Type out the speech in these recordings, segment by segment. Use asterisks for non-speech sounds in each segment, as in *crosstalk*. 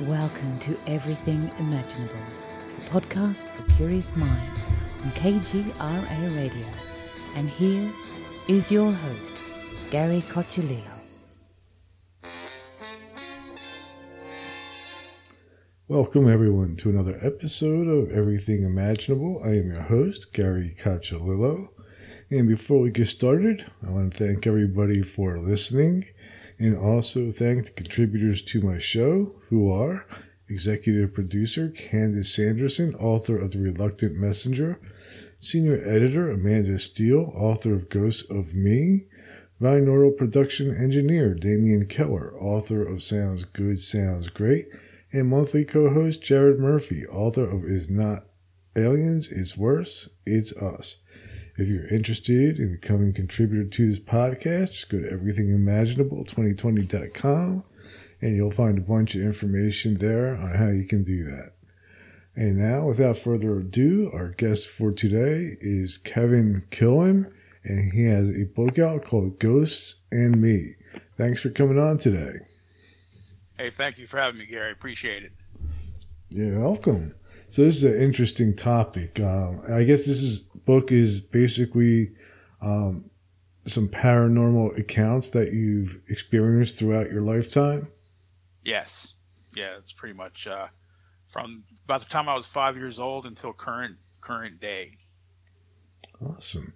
Welcome to Everything Imaginable, a podcast for curious minds on KGRA Radio. And here is your host, Gary Cacciolillo. Welcome, everyone, to another episode of Everything Imaginable. I am your host, Gary Cacciolillo. And before we get started, I want to thank everybody for listening and also thank the contributors to my show, who are executive producer Candace Sanderson, author of The Reluctant Messenger, senior editor Amanda Steele, author of Ghosts of Me, binaural production engineer Damian Keller, author of Sounds Good, Sounds Great, and monthly co host Jared Murphy, author of Is Not Aliens, It's Worse, It's Us. If you're interested in becoming a contributor to this podcast, just go to everythingimaginable2020.com and you'll find a bunch of information there on how you can do that. And now, without further ado, our guest for today is Kevin Killen, and he has a book out called Ghosts and Me. Thanks for coming on today. Hey, thank you for having me, Gary. Appreciate it. You're welcome. So this is an interesting topic. Um, I guess this is book is basically um, some paranormal accounts that you've experienced throughout your lifetime. Yes, yeah, it's pretty much uh, from about the time I was five years old until current current day. Awesome.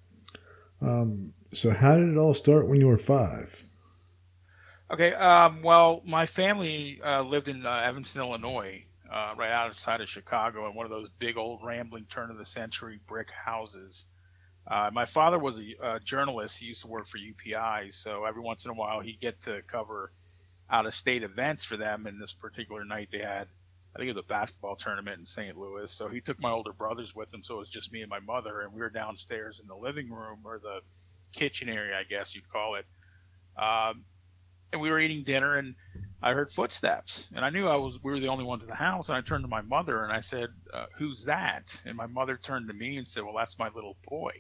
Um, so, how did it all start when you were five? Okay. Um, well, my family uh, lived in uh, Evanston, Illinois, uh, right outside of Chicago, in one of those big old rambling turn of the century brick houses. Uh, my father was a, a, journalist. He used to work for UPI, so every once in a while he'd get to cover out of state events for them. And this particular night they had, I think it was a basketball tournament in St. Louis. So he took my older brothers with him, so it was just me and my mother, and we were downstairs in the living room or the kitchen area, I guess you'd call it. Um, and we were eating dinner and I heard footsteps and I knew I was we were the only ones in the house and I turned to my mother and I said uh, who's that? And my mother turned to me and said well that's my little boy.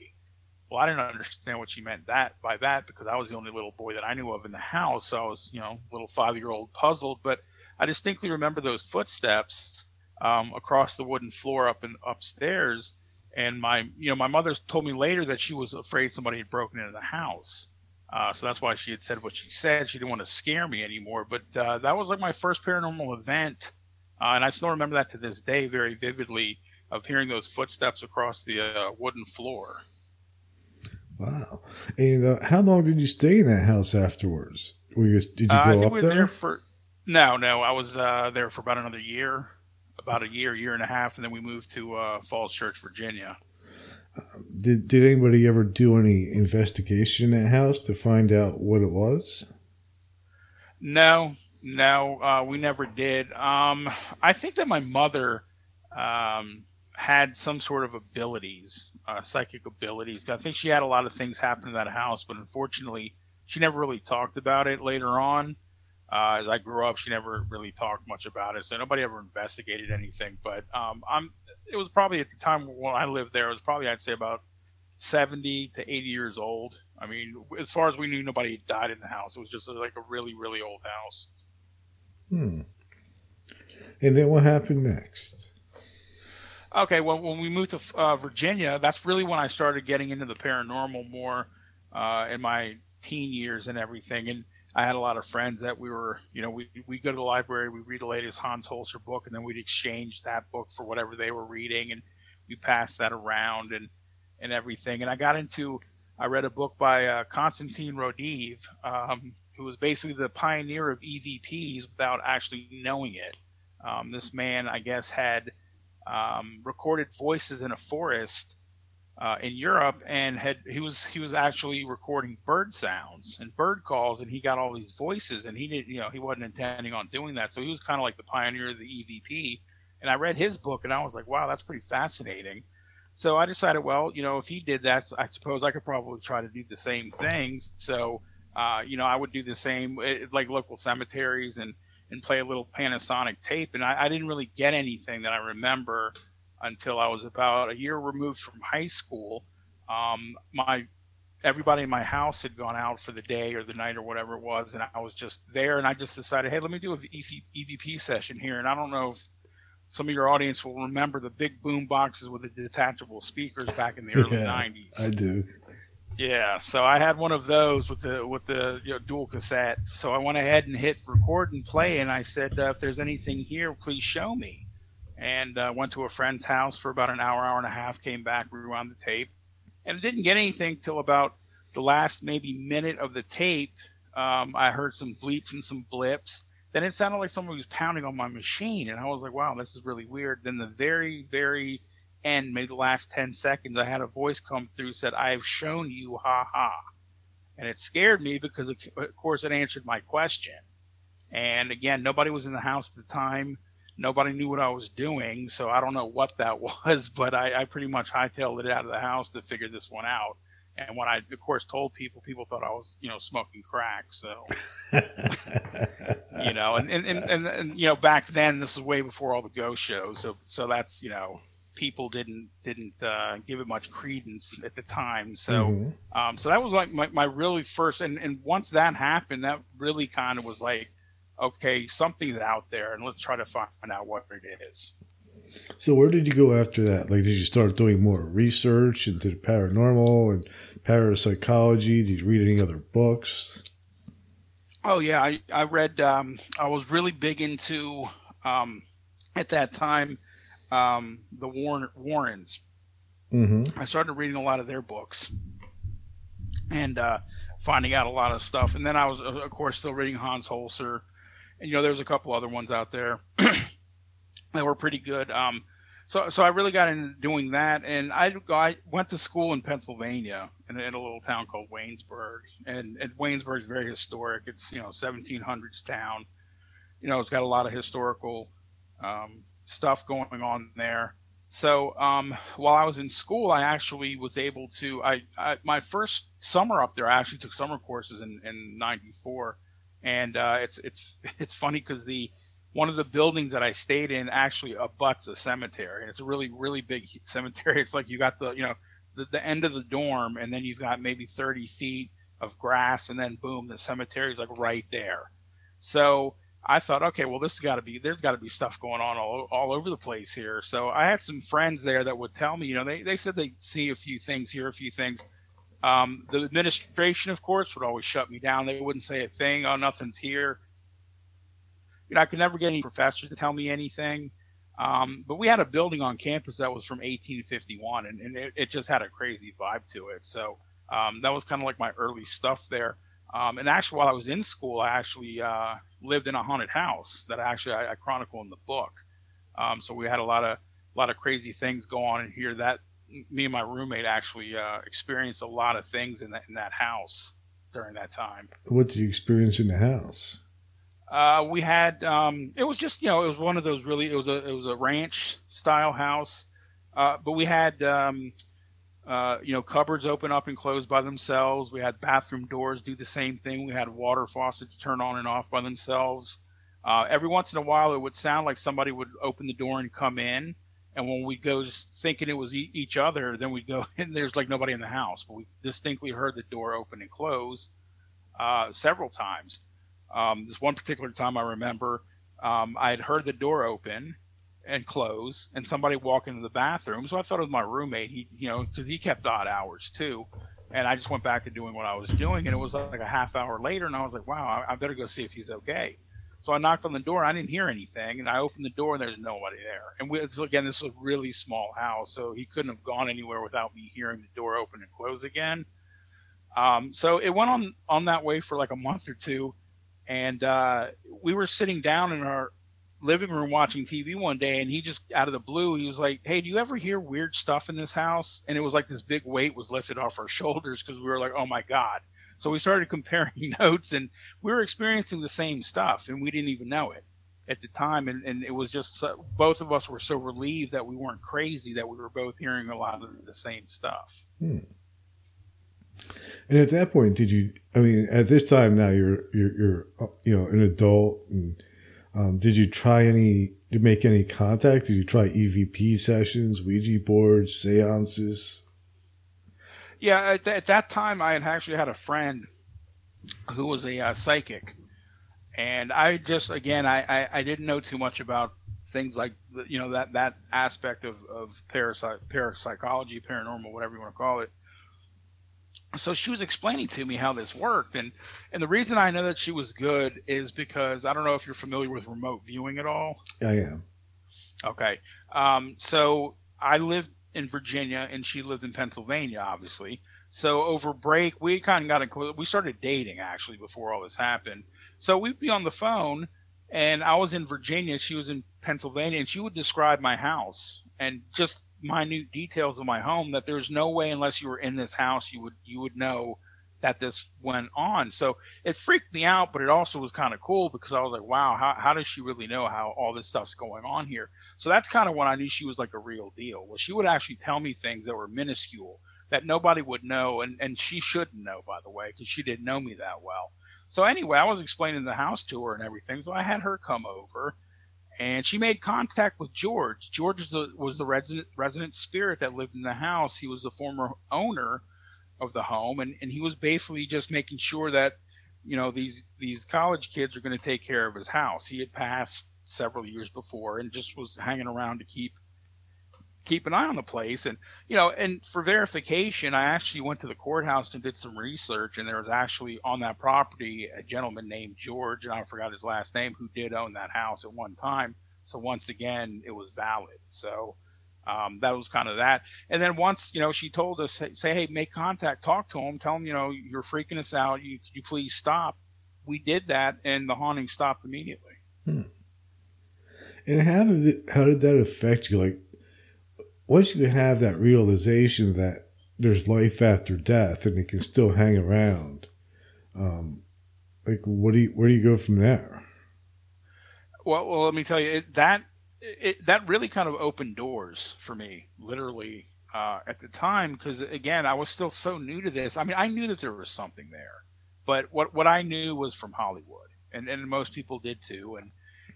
Well I didn't understand what she meant that by that because I was the only little boy that I knew of in the house so I was you know little five year old puzzled but I distinctly remember those footsteps um, across the wooden floor up and upstairs and my you know my mother told me later that she was afraid somebody had broken into the house uh, so that's why she had said what she said. She didn't want to scare me anymore. But uh, that was like my first paranormal event, uh, and I still remember that to this day very vividly of hearing those footsteps across the uh, wooden floor. Wow! And uh, how long did you stay in that house afterwards? Were you, did you uh, go up we there? there for, no, no. I was there for about another year, about a year, year and a half, and then we moved to Falls Church, Virginia. Did did anybody ever do any investigation in that house to find out what it was? No, no, uh, we never did. Um, I think that my mother um, had some sort of abilities, uh, psychic abilities. I think she had a lot of things happen in that house, but unfortunately, she never really talked about it later on. Uh, as I grew up, she never really talked much about it, so nobody ever investigated anything. But um, I'm it was probably at the time when I lived there, it was probably I'd say about 70 to 80 years old. I mean, as far as we knew, nobody had died in the house. It was just like a really, really old house. Hmm. And then what happened next? Okay, well, when we moved to uh, Virginia, that's really when I started getting into the paranormal more uh, in my teen years and everything. And I had a lot of friends that we were, you know, we we go to the library, we read the latest Hans Holzer book, and then we'd exchange that book for whatever they were reading, and we passed that around and and everything. And I got into, I read a book by uh, Konstantin Raudive, um, who was basically the pioneer of EVPs without actually knowing it. Um, this man, I guess, had um, recorded voices in a forest uh, in Europe, and had he was he was actually recording bird sounds and bird calls, and he got all these voices, and he didn't you know he wasn't intending on doing that, so he was kind of like the pioneer of the EVP. And I read his book, and I was like, wow, that's pretty fascinating. So I decided, well, you know, if he did that, I suppose I could probably try to do the same things. So, uh, you know, I would do the same, eh, like local cemeteries and and play a little Panasonic tape. And I, I didn't really get anything that I remember until I was about a year removed from high school. Um, my everybody in my house had gone out for the day or the night or whatever it was, and I was just there, and I just decided, hey, let me do a EVP session here, and I don't know if some of your audience will remember the big boom boxes with the detachable speakers back in the early Yeah, 90s. I do. Yeah, so I had one of those with the with the you know, dual cassette. So I went ahead and hit record and play, and I said, uh, if there's anything here, please show me. And uh, went to a friend's house for about an hour, hour and a half. Came back, rewound the tape, and didn't get anything till about the last maybe minute of the tape. Um, I heard some bleeps and some blips. Then it sounded like someone was pounding on my machine, and I was like, "Wow, this is really weird." Then the very, very end, maybe the last 10 seconds, I had a voice come through said, I have shown you, ha ha. And it scared me because, of course, it answered my question. And again, nobody was in the house at the time. Nobody knew what I was doing. So I don't know what that *laughs* was, but I, I pretty much hightailed it out of the house to figure this one out. And when I, of course, told people, people thought I was, you know, smoking crack. So, *laughs* you know, and, and, and, and, and, you know, back then, this was way before all the ghost shows. So, so that's, you know, people didn't didn't uh, give it much credence at the time. So Mhm. um, so that was like my, my really first and, and once that happened, that really kind of was like, okay, something's out there, and let's try to find out what it is. So where did you go after that? Like, did you start doing more research into the paranormal and parapsychology? Did you read any other books? Oh yeah, I I read. Um, I was really big into um, at that time um, the Warren Warrens. Mm-hmm. I started reading a lot of their books and uh, finding out a lot of stuff. And then I was, of course, still reading Hans Holzer. And, you know, there's a couple other ones out there *clears throat* that were pretty good. Um, so, so I really got into doing that. And I, I went to school in Pennsylvania in, in a little town called Waynesburg. And, and Waynesburg is very historic. It's, you know, 1700s town. You know, it's got a lot of historical um, stuff going on there. So um, while I was in school, I actually was able to. I, I my first summer up there, I actually took summer courses in in '94, and uh, it's it's *laughs* it's funny because the one of the buildings that I stayed in actually abuts a cemetery, it's a really really big *laughs* cemetery. It's like you got the you know the, the end of the dorm, and then you've got maybe 30 feet of grass, and then boom, the cemetery is like right there. So I thought, okay, well, this has got to be, there's got to be stuff going on all, all over the place here. So I had some friends there that would tell me, you know, they, they said they see a few things, hear a few things. Um, the administration, of course, would always shut me down. They wouldn't say a thing. Oh, nothing's here. You know, I could never get any professors to tell me anything. Um, but we had a building on campus that was from 1851, and, and it, it just had a crazy vibe to it. So um, that was kind of like my early stuff there. Um, and actually, while I was in school, I actually uh, lived in a haunted house that actually I, I chronicle in the book. Um, so we had a lot of a lot of crazy things go on in here. That me and my roommate actually uh, experienced a lot of things in that in that house during that time. What did you experience in the house? Uh, we had um, it was just you know it was one of those really it was a it was a ranch style house, uh, but we had um, uh, you know cupboards open up and close by themselves. We had bathroom doors do the same thing. We had water faucets turn on and off by themselves. Uh, every once in a while, it would sound like somebody would open the door and come in, and when we go thinking it was e- each other, then we'd go *laughs* and there's like nobody in the house, but we distinctly heard the door open and close uh, several times. Um, this one particular time I remember, um, I had heard the door open and close, and somebody walk into the bathroom. So I thought it was my roommate. He, you know, because he kept odd hours too. And I just went back to doing what I was doing, and it was like a half hour later, and I was like, wow, I, I better go see if he's okay. So I knocked on the door. I didn't hear anything, and I opened the door, and there's nobody there. And we, again, this was a really small house, so he couldn't have gone anywhere without me hearing the door open and close again. Um, so it went on on that way for like a month or two, and uh, we were sitting down in our living room watching TV one day, and he just out of the blue, he was like, "Hey, do you ever hear weird stuff in this house?" And it was like this big weight was lifted off our *laughs* shoulders because we were like, "Oh my god." So we started *laughs* comparing *laughs* notes, and we were experiencing the same stuff, and we didn't even know it at the time. And, and it was just so, both of us were so relieved that we weren't crazy that we were both hearing a lot of the same stuff. Hmm. And at that point, did you? I mean, at this time now, you're you're, you're you know an adult, and um, did you try any? Did make any contact? Did you try EVP sessions, Ouija boards, seances? Yeah, at, th- at that time, I had actually had a friend who was a uh, psychic, and I just again I, I, I didn't know too much about things like you know that that aspect of of parapsy- parapsychology, paranormal, whatever you want to call it. So she was explaining to me how this worked, and and the reason I know that she was good is because I don't know if you're familiar with remote viewing at all. I am. Okay, um, so I lived in Virginia, and she lived in Pennsylvania, obviously. So over break, we kind of got included. We started dating actually before all this happened. So we'd be on the phone, and I was in Virginia, she was in Pennsylvania, and she would describe my house and just minute details of my home that there's no way unless you were in this house you would you would know that this went on. So it freaked me out, but it also was kind of cool because I was like, wow, how, how does she really know how all this stuff's going on here? So that's kind of when I knew she was like a real deal. Well, she would actually tell me things that were minuscule that nobody would know, and, and she shouldn't know, by the way, because she didn't know me that well. So anyway, I was explaining the house to her and everything, so I had her come over, and she made contact with George. George was the, was the resident, resident spirit that lived in the house. He was the former owner of the home, and, and he was basically just making sure that you know these these college kids are going to take care of his house. He had passed several years before and just was hanging around to keep keep an eye on the place. And you know and for verification i actually went to the courthouse and did some research and there was actually on that property a gentleman named george and i forgot his last name who did own that house at one time. So once again it was valid. So um, that was kind of that. And then once, you know, she told us, say, say, hey, make contact, talk to him, tell him, you know, you're freaking us out. You, you please stop? We did that, and the haunting stopped immediately. Hmm. And how did it? How did that affect you? Like, once you have that realization that there's life after death and it can still hang around, um, like, what do you? Where do you go from there? Well, well, let me tell you it, that it, that really kind of opened doors for me, literally uh, at the time, because again, I was still so new to this. I mean, I knew that there was something there, but what what I knew was from Hollywood, and and most people did too. And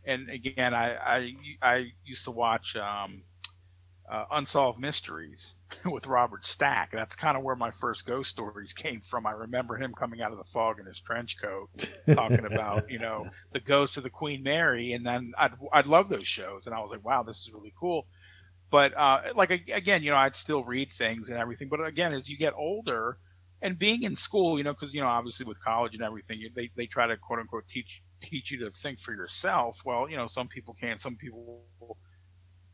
and again, I I, I used to watch um, uh, Unsolved Mysteries *laughs* with Robert Stack. That's kind of where my first ghost stories came from. I remember him coming out of the fog in his trench coat, talking about you know *laughs* the ghost of the Queen Mary, and then I'd I'd love those shows, and I was like, wow, this is really cool. But uh, like again, you know, I'd still read things and everything. But again, as you get older, and being in school, you know, because you know, obviously with college and everything, they they try to quote unquote teach teach you to think for yourself. Well, you know, some people can, some people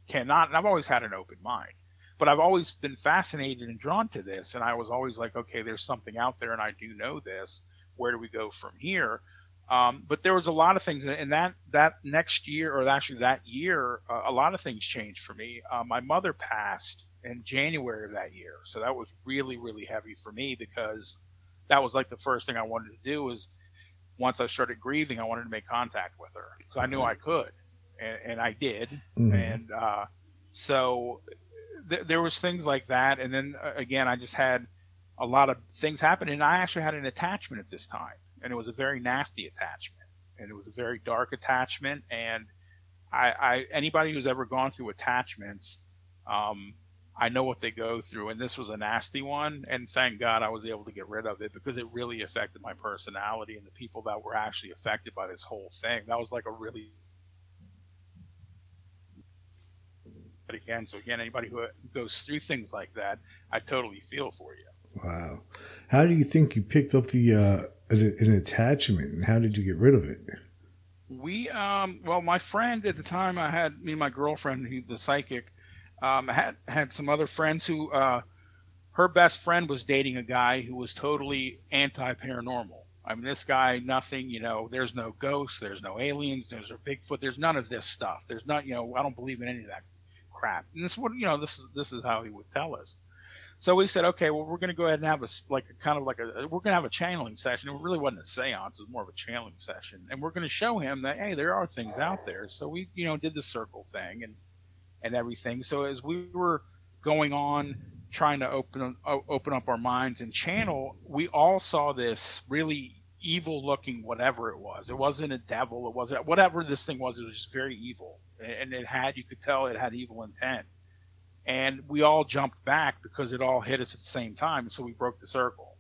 cannot. And I've always had an open mind, but I've always been fascinated and drawn to this. And I was always like, okay, there's something out there, and I do know this. Where do we go from here? Um, but there was a lot of things, and that that next year, or actually that year, uh, a lot of things changed for me. Uh, my mother passed in January of that year, so that was really really heavy for me because that was like the first thing I wanted to do was once I started grieving, I wanted to make contact with her because I knew I could, and, and I did, mm-hmm. and uh, so th- there was things like that, and then uh, again, I just had a lot of things happen, and I actually had an attachment at this time and it was a very nasty attachment, and it was a very dark attachment. And I, I anybody who's ever gone through attachments, um, I know what they go through, and this was a nasty one. And thank God I was able to get rid of it because it really affected my personality and the people that were actually affected by this whole thing. That was like a really but again, so again, anybody who goes through things like that, I totally feel for you. Wow. How do you think you picked up the uh, an attachment, and how did you get rid of it? We, um, well, my friend at the time, I had me and my girlfriend, he, the psychic, um, had had some other friends who, uh, her best friend was dating a guy who was totally anti-paranormal. I mean, this guy, nothing, you know, there's no ghosts, there's no aliens, there's no Bigfoot, there's none of this stuff. There's not, you know, I don't believe in any of that crap. And this would, you know, this this is how he would tell us. So we said, okay, well, we're going to go ahead and have a like a kind of like a we're going to have a channeling session. It really wasn't a séance; it was more of a channeling session, and we're going to show him that hey, there are things out there. So we, you know, did the circle thing and and everything. So as we were going on trying to open open up our minds and channel, we all saw this really evil looking whatever it was. It wasn't a devil. It wasn't whatever this thing was. It was just very evil, and it had you could tell it had evil intent and we all jumped back because it all hit us at the same time. So we broke the circle.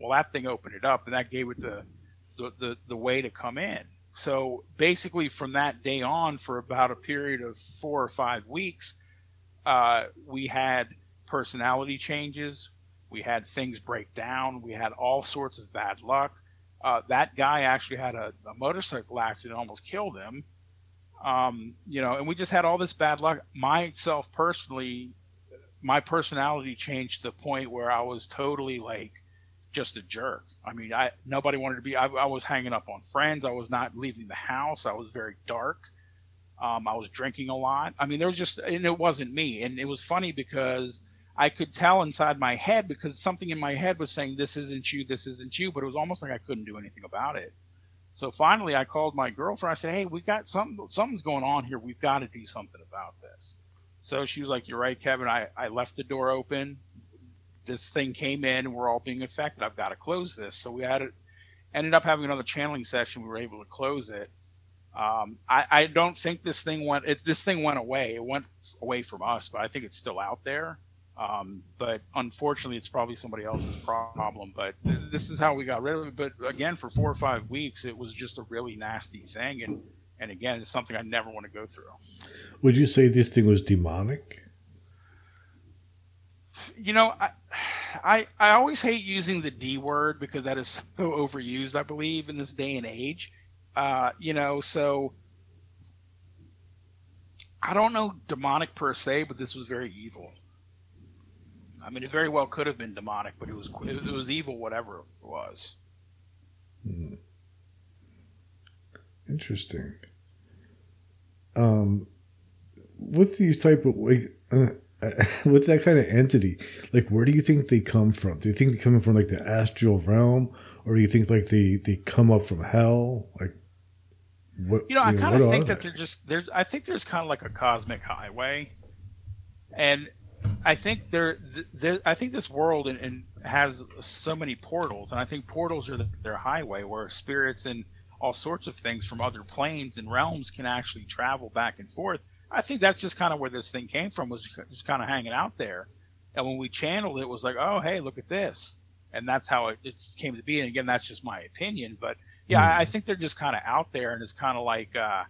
Well, that thing opened it up, and that gave it the the, the, the way to come in. So basically, from that day on, for about a period of four or five weeks, uh, we had personality changes. We had things break down. We had all sorts of bad luck. Uh, that guy actually had a, a motorcycle accident, almost killed him. Um, you know, and we just had all this bad luck. Myself personally, my personality changed to the point where I was totally like just a jerk. I mean, I nobody wanted to be. I, I was hanging up on friends. I was not leaving the house. I was very dark. Um, I was drinking a lot. I mean, there was just, and it wasn't me. And it was funny because I could tell inside my head because something in my head was saying, "This isn't you. This isn't you." But it was almost like I couldn't do anything about it. So finally, I called my girlfriend. I said, "Hey, we got something. Something's going on here. We've got to do something about this." So she was like, "You're right, Kevin. I, I left the door open. This thing came in, and we're all being affected. I've got to close this." So we had it. Ended up having another channeling session. We were able to close it. Um, I, I don't think this thing went. It, this thing went away. It went away from us, but I think it's still out there. Um, but unfortunately, it's probably somebody else's problem. But th- this is how we got rid of it. But again, for four or five weeks, it was just a really nasty thing. And and again, it's something I never want to go through. Would you say this thing was demonic? You know, I, I I always hate using the D word because that is *laughs* so overused. I believe in this day and age. Uh, you know, so I don't know demonic per se, but this was very evil. I mean, it very well could have been demonic, but it was it was evil, whatever it was. Hmm. Interesting. Um, with these type of like, uh, *laughs* with that kind of entity, like, where do you think they come from? Do you think they come from like the astral realm, or do you think like they they come up from hell? Like, what? You know, I kind of think that they're just there's. I think there's kind of like a cosmic highway, and I think there, there, I think this world and, and, has so many portals, and I think portals are the, their highway where spirits and all sorts of things from other planes and realms can actually travel back and forth. I think that's just kind of where this thing came from, was just kind of hanging out there. And when we channeled it, it was like, oh, hey, look at this, and that's how it, it came to be. And again, that's just my opinion, but yeah, mm. I, I think they're just kind of out there, and it's kind of like, uh,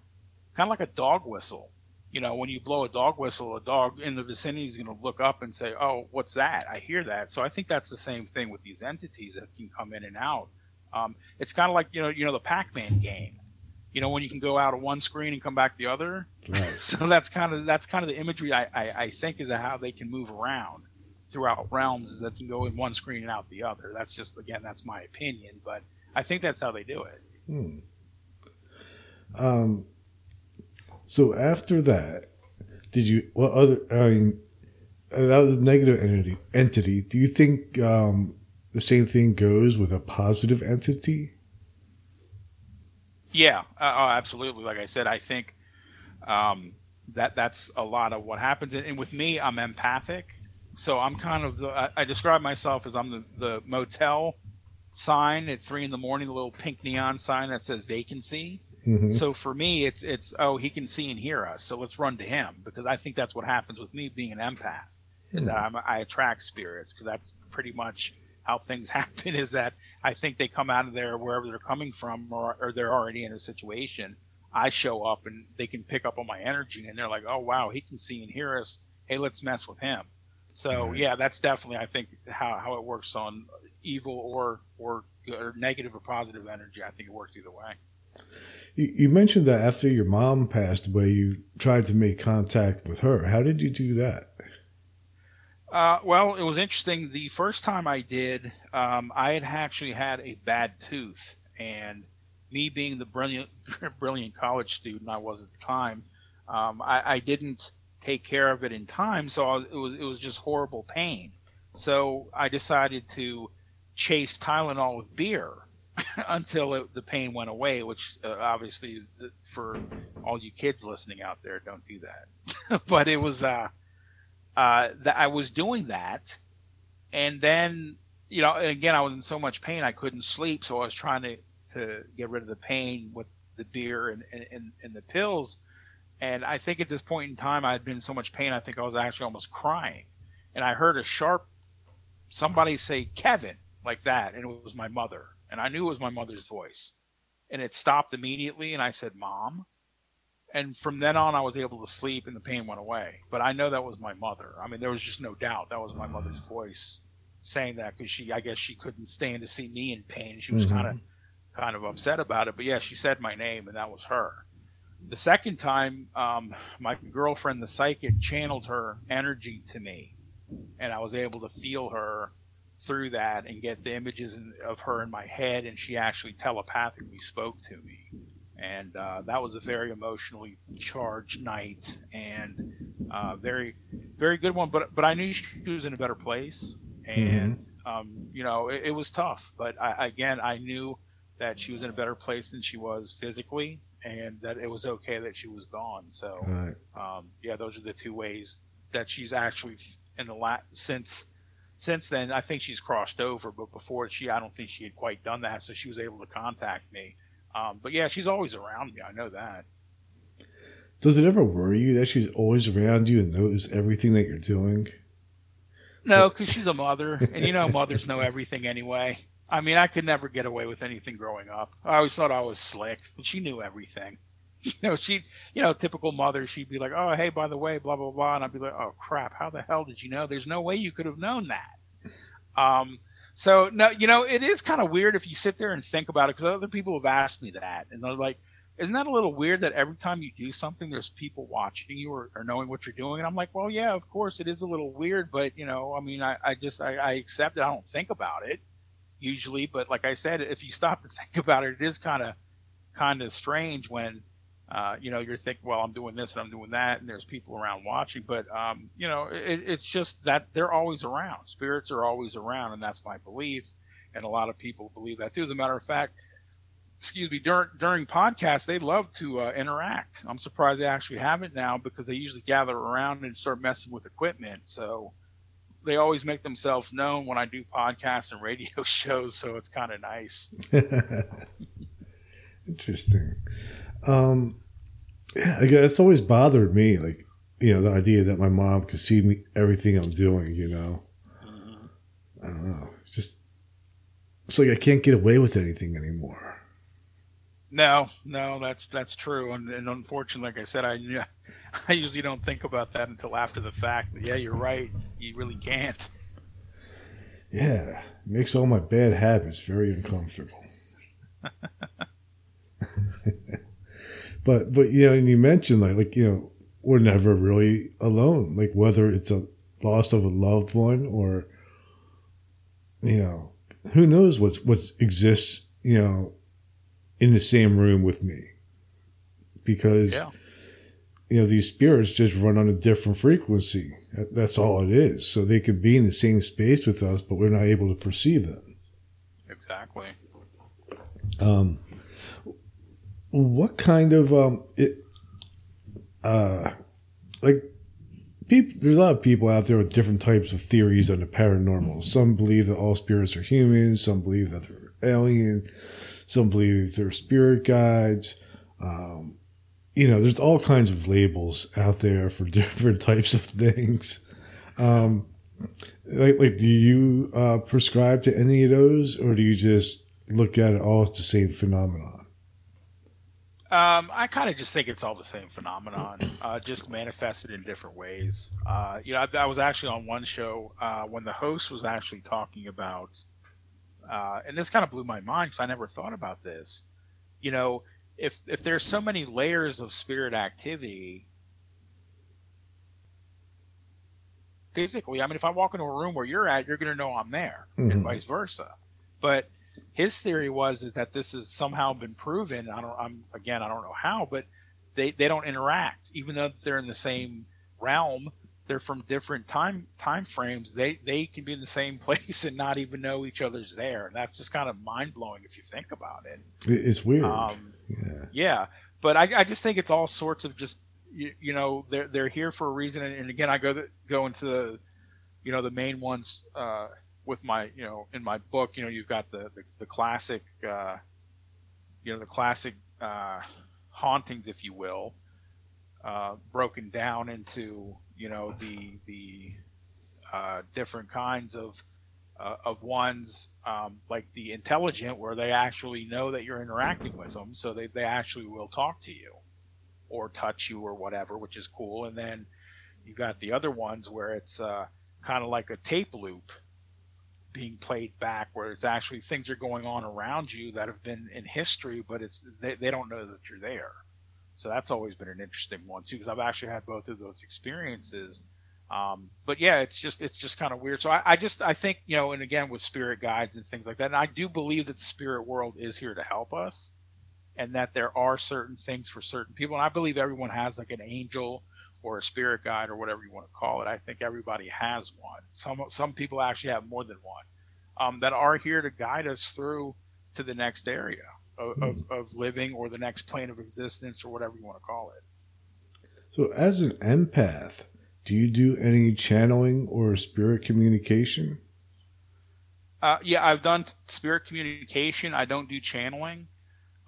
kind of like a dog whistle you know, when you blow a dog whistle, a dog in the vicinity is going to look up and say, "Oh, what's that?" I hear that. So I think that's the same thing with these entities that can come in and out. Um, it's kind of like you know, you know, the Pac-Man game. You know, when you can go out of one screen and come back the other. Right. *laughs* so that's kind of that's kind of the imagery I, I, I think is how they can move around throughout realms is that you can go in one screen and out the other. That's just again, that's my opinion, but I think that's how they do it. Hmm. Um, so after that, did you what other? I mean, that was negative entity. Entity. Do you think um, the same thing goes with a positive entity? Yeah, uh, oh, absolutely. Like I said, I think um, that that's a lot of what happens. And with me, I'm empathic, so I'm kind of the. I, I describe myself as I'm the, the motel sign at three in the morning, the little pink neon sign that says vacancy. Mm-hmm. So for me, it's it's oh he can see and hear us, so let's run to him because I think that's what happens with me being an empath is mm-hmm. that I'm, I attract spirits because that's pretty much how things *laughs* happen. Is that I think they come out of there wherever they're coming from or, or they're already in a situation. I show up and they can pick up on my energy and they're like, oh wow, he can see and hear us. Hey, let's mess with him. So mm-hmm. yeah, that's definitely I think how how it works on evil or or, or negative or positive energy. I think it works either way. You mentioned that after your mom passed away, you tried to make contact with her. How did you do that? Uh, well, it was interesting. The first time I did, um, I had actually had a bad tooth, and me being the brilliant, *laughs* brilliant college student I was at the time, um, I, I, didn't take care of it in time, so was, it was it was just horrible pain. So I decided to chase Tylenol with beer *laughs* until it, the pain went away, which uh, obviously for all you kids listening out there, don't do that. *laughs* but it was uh, uh, that I was doing that, and then you know, again, I was in so much pain I couldn't sleep, so I was trying to to get rid of the pain with the beer and and, and the pills. And I think at this point in time, I had been in so much pain, I think I was actually almost crying. And I heard a sharp somebody say Kevin like that, and it was my mother, and I knew it was my mother's voice, and it stopped immediately, and I said, "Mom." And from then on, I was able to sleep, and the pain went away. But I know that was my mother. I mean, there was just no doubt that was my mother's voice saying that because she, I guess, she couldn't stand to see me in pain. She was Mhm. kind of, kind of upset about it. But yeah, she said my name, and that was her. The second time, um, my girlfriend, the psychic, channeled her energy to me, and I was able to feel her through that and get the images in, of her in my head, and she actually telepathically spoke to me. And uh, that was a very emotionally charged night, and uh, very, very good one. But but I knew she was in a better place, and um, you know it, it was tough. But I, again, I knew that she was in a better place than she was physically, and that it was okay that she was gone. So Right. um, yeah, those are the two ways that she's actually in the la- since since then. I think she's crossed over, but before she, I don't think she had quite done that, so she was able to contact me. Um, but yeah, she's always around me. I know that. Does it ever worry you that she's always around you and knows everything that you're doing? No, because she's a mother, and you know, mothers know everything anyway. I mean, I could never get away with anything growing up. I always thought I was slick, but she knew everything. *laughs* You know, she, you know, typical mother. She'd be like, "Oh, hey, by the way, blah blah blah," and I'd be like, "Oh crap, how the hell did you know? There's no way you could have known that." Um, so no, you know, it is kind of weird if you sit there and think about it, because other people have asked me that, and they're like, "Isn't that a little weird that every time you do something, there's people watching you or, or knowing what you're doing?" And I'm like, "Well, yeah, of course, it is a little weird, but you know, I mean, I, I just I, I accept it. I don't think about it usually, but like I said, if you stop to *laughs* think about it, it is kind of kind of strange when uh, you know you're thinking, well, I'm doing this and I'm doing that, and there's people around watching. But um, you know, it, it's just that they're always around. Spirits are always around, and that's my belief. And a lot of people believe that too. As a matter of fact, excuse me, during during podcasts, they love to uh, interact. I'm surprised they actually haven't now because they usually gather around and start messing with equipment. So they always make themselves known when I do podcasts and radio *laughs* shows. So it's kind of nice. *laughs* Interesting. Um, yeah, it's always bothered me, like you know, the idea that my mom could see me everything I'm doing. You know, I don't know. It's just it's like I can't get away with anything anymore. No, no, that's that's true, and, and unfortunately, like I said, I *laughs* I usually don't think about that until after the fact. But yeah, you're right. You really can't. Yeah, it makes all my bad habits very uncomfortable. *laughs* but but you know, and you mentioned like like you know, we're never really alone. Like whether it's a loss of a loved one or you know, who knows what's what exists, you know, in the same room with me. Because Yeah. you know, these spirits just run on a different frequency. That's all it is. So they can be in the same space with us, but we're not able to perceive them. Exactly. Um, what kind of um, it, uh, like people? There's a lot of people out there with different types of theories on the paranormal. Some believe that all spirits are humans. Some believe that they're alien. Some believe they're spirit guides. Um, you know, there's all kinds of labels out there for *laughs* different types of things. Um, like, like, do you uh, prescribe to any of those, or do you just look at it all as the same phenomenon? Um, I kind of just think it's all the same phenomenon, *clears throat* uh, just manifested in different ways. Uh, you know, I, I was actually on one show uh, when the host was actually talking about, uh, and this kind of blew my mind because I never thought about this. You know, if if there's so many layers of spirit activity, physically, I mean, if I walk into a room where you're at, you're going to know I'm there, Mhm. and vice versa. But his theory was that this has somehow been proven. I don't. I'm again. I don't know how, but they they don't interact, even though they're in the same realm. They're from different time time frames. They they can be in the same *laughs* place and not even know each other's there. And that's just kind of mind blowing if you think about it. It- It's weird. Um, yeah. yeah, but I, I just think it's all sorts of just you, you know they're they're here for a reason. And, and again, I go the, go into the you know the main ones uh, with my you know in my book. You know, you've got the the, the classic uh, you know the classic uh, hauntings, if you will. uh, broken down into you know the the uh, different kinds of uh, of ones um, like the intelligent where they actually know that you're interacting with them so they, they actually will talk to you or touch you or whatever which is cool and then you got the other ones where it's uh, kind of like a tape loop being played back where it's actually things are going on around you that have been in history but it's they, they don't know that you're there so that's always been an interesting one too because i've actually had both of those experiences um, but yeah, it's just it's just kind of weird. So I, I just I think you know, and again with spirit guides and things like that, and I do believe that the spirit world is here to help us, and that there are certain things for certain people. And I believe everyone has like an angel or a spirit guide or whatever you want to call it. I think everybody has one. Some some people actually have more than one um, that are here to guide us through to the next area of, of, hmm. of living or the next plane of existence or whatever you want to call it. So as an empath do you do any channeling or spirit communication? Uh, yeah, I've done spirit communication. I don't do channeling.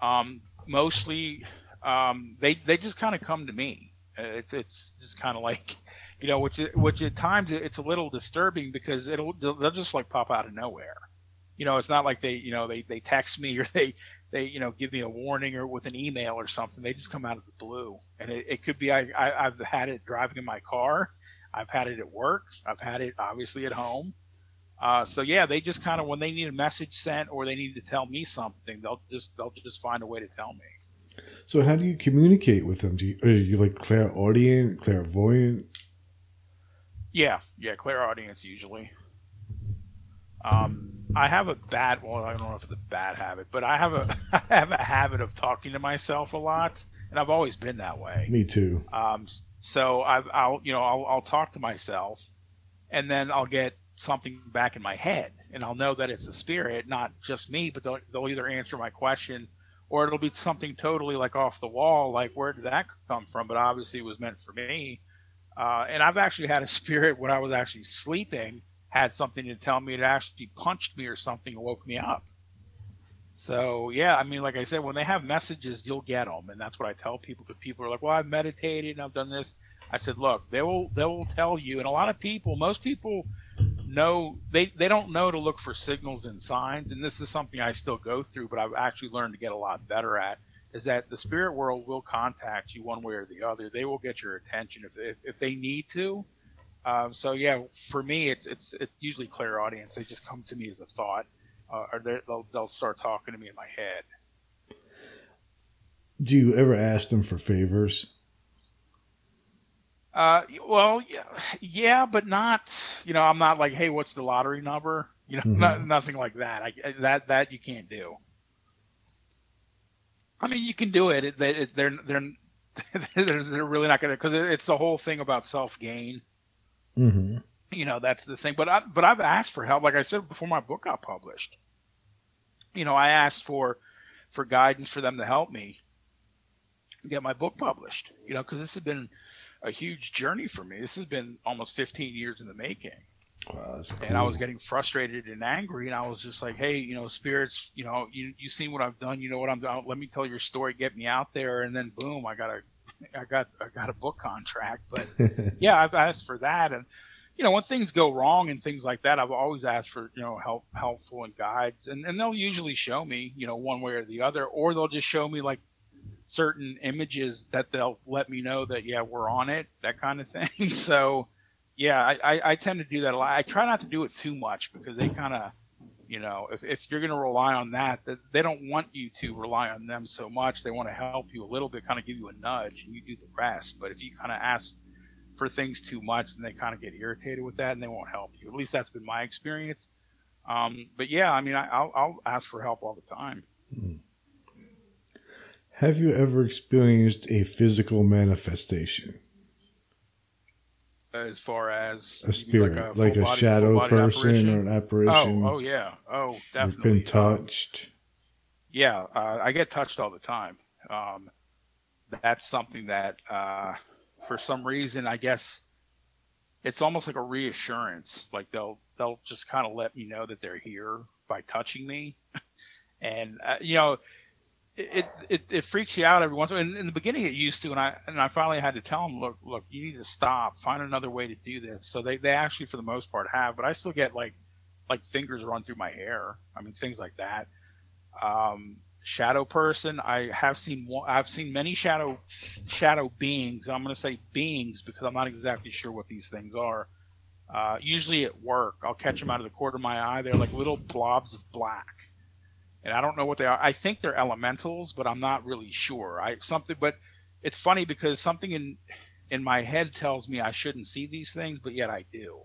Um, mostly, um, they they just kind of come to me. It's it's just kind of like, *laughs* you know, which which at times it's a little disturbing because it'll they'll just like pop out of nowhere. You know, it's not like they you know they they text me or *laughs* they they you know give me a warning or with an email or something. They just come out of the blue, and it, it could be I, I I've had it driving in my car, I've had it at work, I've had it obviously at home. Uh, so yeah, they just kind of when they need a message sent or they need to tell me something, they'll just they'll just find a way to tell me. So how do you communicate with them? Do you, are you like clairaudient, clairvoyant? Yeah, yeah, clairaudience usually. Um, I have a bad well, I don't know if it's a bad habit, but I have a *laughs* I have a habit of talking to myself a lot, and I've always been that way. Me too. Um, so i will you know I'll, I'll talk to myself, and then I'll get something back in my head, and I'll know that it's a spirit, not just me, but they'll, they'll either answer my question, or it'll be something totally like off the wall, like where did that come from? But obviously it was meant for me. Uh, and I've actually had a *laughs* spirit when I was actually sleeping had something to tell me. It actually punched me or something and woke me up. So yeah, I mean, like I said, when they have messages, you'll get them, and that's what I tell people. Because people are like, "Well, I've meditated and I've done this." I said, "Look, they will they will tell you." And a lot of people, most people, know they they don't know to look for signals and signs. And this is something I still go through, but I've actually learned to get a lot better at. Is that the spirit world will contact you one way or the other. They will get your attention if if, if they need to. Um, so yeah, for me, it's it's it's usually clairaudience They just come to me as a thought uh, or they'll they'll start talking to me in my head. Do you ever ask them for favors? Uh, well, yeah, yeah, but not. You know, I'm not like, hey, what's the lottery number? You know, mm-hmm. not, nothing like that. I, that that you can't do. I mean, you can do it. it, it they're *laughs* they're they're really not gonna because it's the whole thing about self gain. Mm-hmm you know that's the thing but I, but I've asked for help like I said before my book got published you know I asked for for guidance for them to help me get my book published you know because this has been a huge journey for me. This has been almost 15 years in the making. Wow, cool. and I was getting frustrated and angry and I was just like hey you know spirits you know you you seen what I've done you know what I'm doing let me tell your story get me out there. And then boom I got a *laughs* I got I got a book contract. But *laughs* yeah I've asked for that. And you know, when things go wrong and things like that, I've always asked for, you know, help, helpful and guides, and, and they'll usually show me, you know, one way or the other, or they'll just show me like certain images that they'll let me know that, yeah, we're on it, that kind of thing. *laughs* so, yeah, I, I, I tend to do that a lot. I try not to do it too much because they kind of, you know, if, if you're going to rely on that, that, they don't want you to rely on them so much. They want to help you a little bit, kind of give you a nudge, and you do the rest. But if you kind of ask for things too much, and they kind of get irritated with that, and they won't help you. At least that's been my experience. Um, but yeah, I mean, I, will I'll ask for help all the time. Hmm. Have you ever experienced a physical manifestation? As far as a spirit, like a, like a body, shadow person apparition? or an apparition. Oh, oh yeah, oh definitely. You've been touched. Um, yeah, uh, I get touched all the time. Um, that's something that uh, for some reason, I guess it's almost like a reassurance. Like they'll they'll just kind of let me know that they're here by touching me, *laughs* and uh, you know, it, it it freaks you out every once in. In, in the beginning, it used to, and I and I finally had to tell them, look, look, you need to stop, find another way to do this. So they they actually, for the most part, have, but I still get like like fingers run through my hair. I mean, things like that. Um, shadow person, I have seen I've seen many shadow shadow beings. I'm going to say beings because I'm not exactly sure what these things are. Uh, usually at work, I'll catch them out of the corner of my eye. They're like little blobs of black and I don't know what they are. I think they're elementals, but I'm not really sure. I something, but it's funny because something in in my head tells me I shouldn't see these things, but yet I do,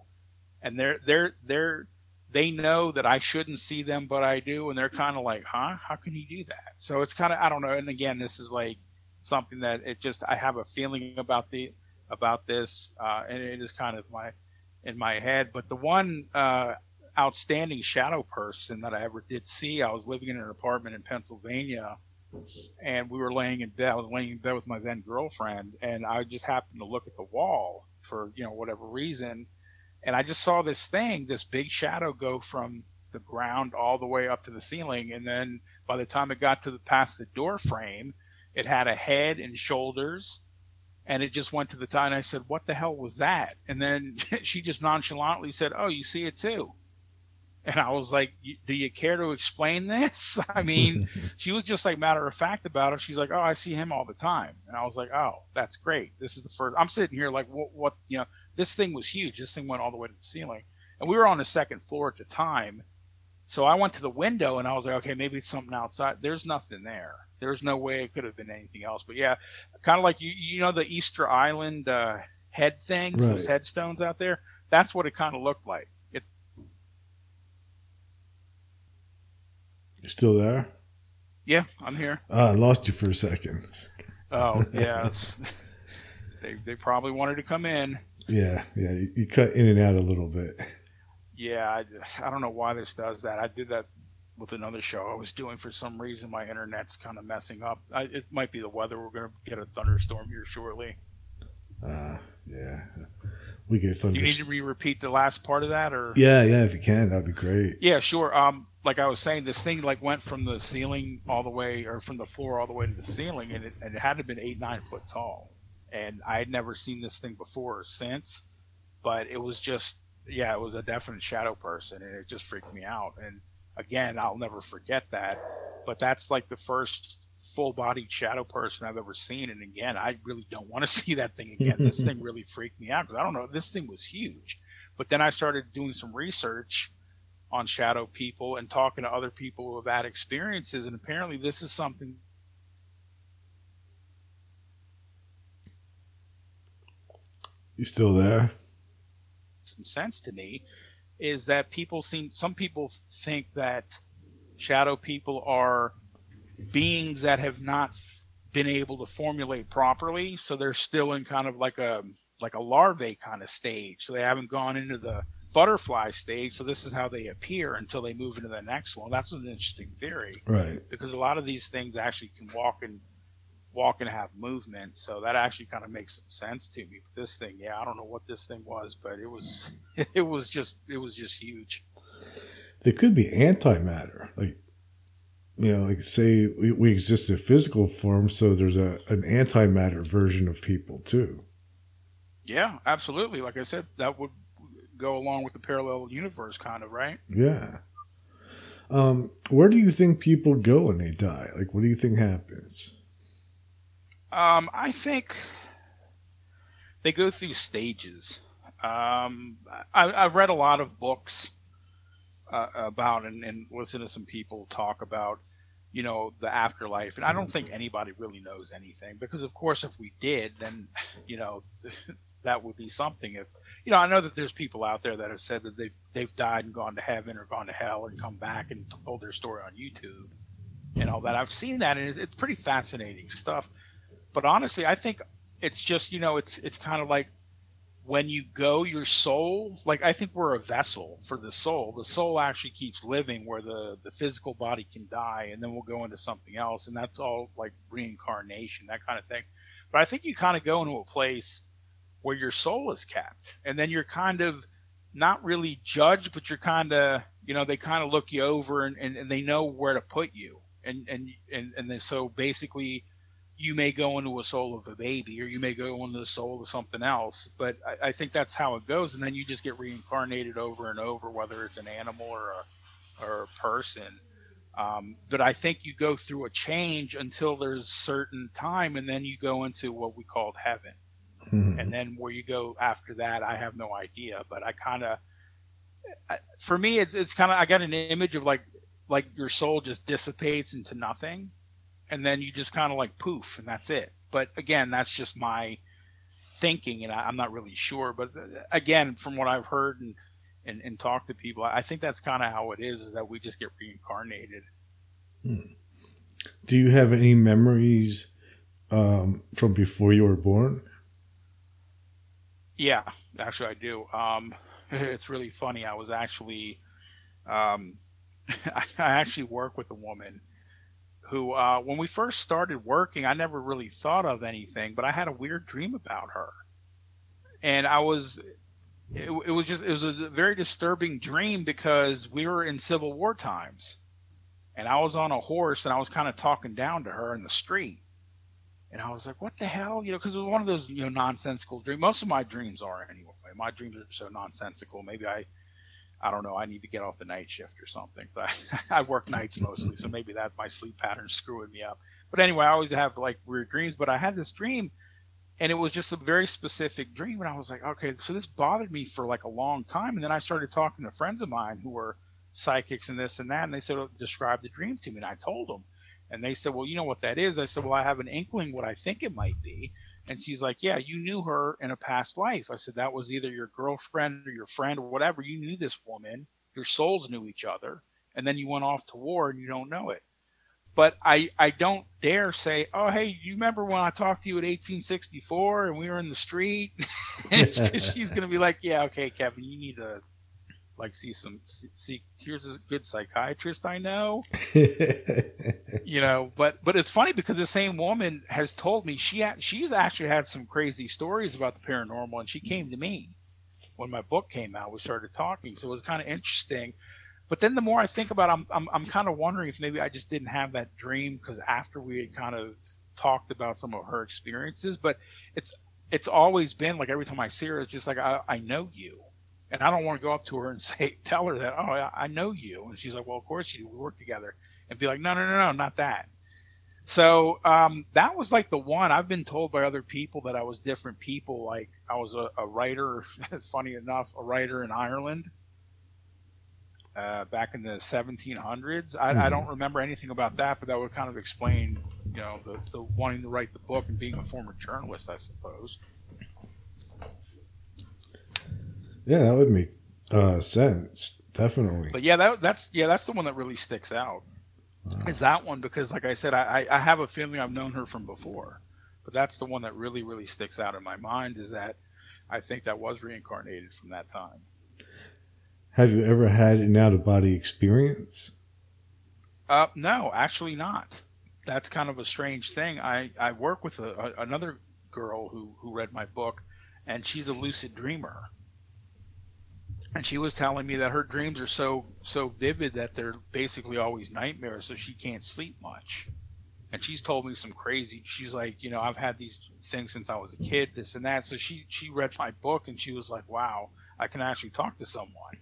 and they're they're they're they know that I shouldn't see them, but I do, and they're kind of like, huh? How can you do that? So it's kind of I don't know. And again, this is like something that it just I have a feeling about the about this, uh, and it is kind of my in my head. But the one uh, outstanding shadow person that I ever did see. I was living in an apartment in Pennsylvania, and we were laying in bed. I was laying in bed with my then girlfriend, and I just happened to look at the wall for you know whatever reason, and I just saw this thing, this big shadow go from the ground all the way up to the ceiling, and then by the time it got to the past the door frame, it had a head and shoulders and it just went to the top and I said, What the hell was that? And then *laughs* she just nonchalantly said, Oh, you see it too. And I was like, "Do you care to explain this?" *laughs* I mean, *laughs* she was just like matter of fact about it. She's like, "Oh, I see him all the time," and I was like, "Oh, that's great. This is the first. I'm sitting here like, "What? What? You know, this thing was huge. This thing went all the way to the ceiling, and we were on the second floor at the time. So I went to the window and I was like, okay, maybe it's something outside. There's nothing there. There's no way it could have been anything else. But yeah, kind of like you, you know, the Easter Island uh, head things, right. those headstones out there. That's what it kind of looked like. It You still there? Yeah, I'm here. Uh, I lost you for a second. Oh, yes. *laughs* they, they probably wanted to come in. Yeah, yeah. You, you, cut in and out a little bit. Yeah, I, I don't know why this does that. I did that with another show I was doing for some reason. My internet's kind of messing up. I, it might be the weather. We're going to get a thunderstorm here shortly. Uh, yeah. We get thunderstorm. You need to re-repeat the last part of that, or yeah, yeah, if you can, that'd be great. Yeah, sure. Um, like I was saying, this thing like went from the ceiling all the way, or from the floor all the way to the ceiling, and it, and it had to have been eight nine foot tall. And I had never seen this thing before or since, but it was just yeah, it was a definite shadow person, and it just freaked me out. And again, I'll never forget that. But that's like the first full bodied shadow person I've ever seen. And again, I really don't want to *laughs* see that thing again. this *laughs* thing really freaked me out because I don't know, this thing was huge. But then I started doing some research on shadow people and talking to other people who have had experiences, and apparently this is something. You still there? Some sense to me is that people seem some people think that shadow people are beings that have not been able to formulate properly, so they're still in kind of like a like a larvae kind of stage. So they haven't gone into the butterfly stage. So this is how they appear until they move into the next one. That's an interesting theory, right? Because a lot of these things actually can walk and walk and have movement. So that actually kind of makes some sense to me. But this thing, yeah, I don't know what this thing was, but it was *laughs* it was just it was just huge. There could be antimatter, like you know, like say we, we exist in physical form, so there's a an antimatter version of people too. Yeah, absolutely. Like I said, that would go along with the parallel universe, kind of, right? Yeah. Um, where do you think people go when they die? Like, what do you think happens? Um, I think they go through stages. Um, I, have read a lot of books uh, about and, and listen to some people talk about, you know, the afterlife, and I don't think anybody really knows anything because, of course, if we did, then, *laughs* you know, *laughs* that would be something. If you know, I know that there's people out there that have said that they've they've died and gone to heaven or gone to hell and come back and told their story on YouTube and all that. I've seen that and it's, it's pretty fascinating stuff. But honestly, I think it's just you know it's it's kind of like when you go, your soul, like I think we're a vessel for the soul. The soul actually keeps living where the, the physical body can die and then we'll go into something else. And that's all like reincarnation, that kind of thing. But I think you kind of go into a place where your soul is kept. And then you're kind of not really judged, but you're kind of, you know, they kind of look you over and, and, and they know where to put you. and and and and then, so basically, you may go into a soul of a baby, or you may go into the soul of something else. But I, I think that's how it goes, and then you just get reincarnated over and over, whether it's an animal or a or a person. Um, but I think you go through a change until there's certain time, and then you go into what we called heaven. Mm-hmm. And then where you go after that, I have no idea. But I kind of, for me, it's it's kind of I got an image of like like your soul just dissipates into nothing, and then you just kind of like poof, and that's it. But again, that's just my thinking, and I, am not really sure. But uh, again, from what I've heard and and, and talked to people, I think that's kind of how it is: is that we just get reincarnated. Hmm. Do you have any memories um, from before you were born? Yeah, actually, I do. Um, *laughs* it's really funny. I was actually, um, *laughs* I actually work with a woman who, uh, when we first started working, I never really thought of anything, but I had a weird dream about her, and I was, it, it was just, it was a very disturbing dream because we were in Civil War times, and I was on a horse and I was kind of talking down to her in the street and I was like, what the hell? You know, because it was one of those, you know, nonsensical dreams. Most of my dreams are anyway. My dreams are so nonsensical. Maybe I, I don't know, I need to get off the night shift or something. I, *laughs* I work nights mostly, so maybe that my sleep pattern's screwing me up. But anyway, I always have like weird dreams. But I had this dream, and it was just a very specific dream. And I was like, okay, so this bothered me for like a long time. And then I started talking to friends of mine who were psychics and this and that, and they sort of described the dream to me. And I told them. And they said, Well, you know what that is? I said, Well, I have an inkling what I think it might be. And she's like, Yeah, you knew her in a past life. I said, That was either your girlfriend or your friend or whatever. You knew this woman. Your souls knew each other. And then you went off to war and you don't know it. But I, I don't dare say, Oh, hey, you remember when I talked to you at 1864 and we were in the street? *laughs* she's going to be like, Yeah, okay, Kevin, you need to like see some see here's a good psychiatrist I know. *laughs* you know, but but it's funny because the same woman has told me she had, she's actually had some crazy stories about the paranormal and she came to me when my book came out. We started talking, so it was kind of interesting. But then the more I think about it, I'm I'm, I'm kind of wondering if maybe I just didn't have that dream because after we had kind of talked about some of her experiences, but it's it's always been like every time I see her, it's just like I, I know you and I don't want to go up to her and *laughs* say, tell her that, oh, I know you. And she's like, well, of course you do. We work together. And be like, no, no, no, no, not that. So um, that was like the one. I've been told by other people that I was different people. Like I was a, a writer, *laughs* funny enough, a writer in Ireland uh, back in the 1700s. I, mm-hmm. I don't remember anything about that, but that would kind of explain, you know, the, the wanting to write the book and being a former journalist, I suppose. Yeah, that would make uh, sense. Definitely. But yeah, that, that's yeah, that's the one that really sticks out. Wow. Is that one because, like I said, I, I have a feeling I've known her from before, but that's the one that really really sticks out in my mind. Is that I think that was reincarnated from that time. Have you ever had an out of body experience? Uh, no, actually not. That's kind of a strange thing. I, I work with a, a, another girl who, who read my book, and she's a lucid dreamer and she was telling me that her dreams are so so vivid that they're basically always nightmares, so she can't sleep much. And she's told me some crazy. She's like, you know, I've had these things since I was a kid, this and that. So she she read my book and she was like, wow, I can actually talk to someone.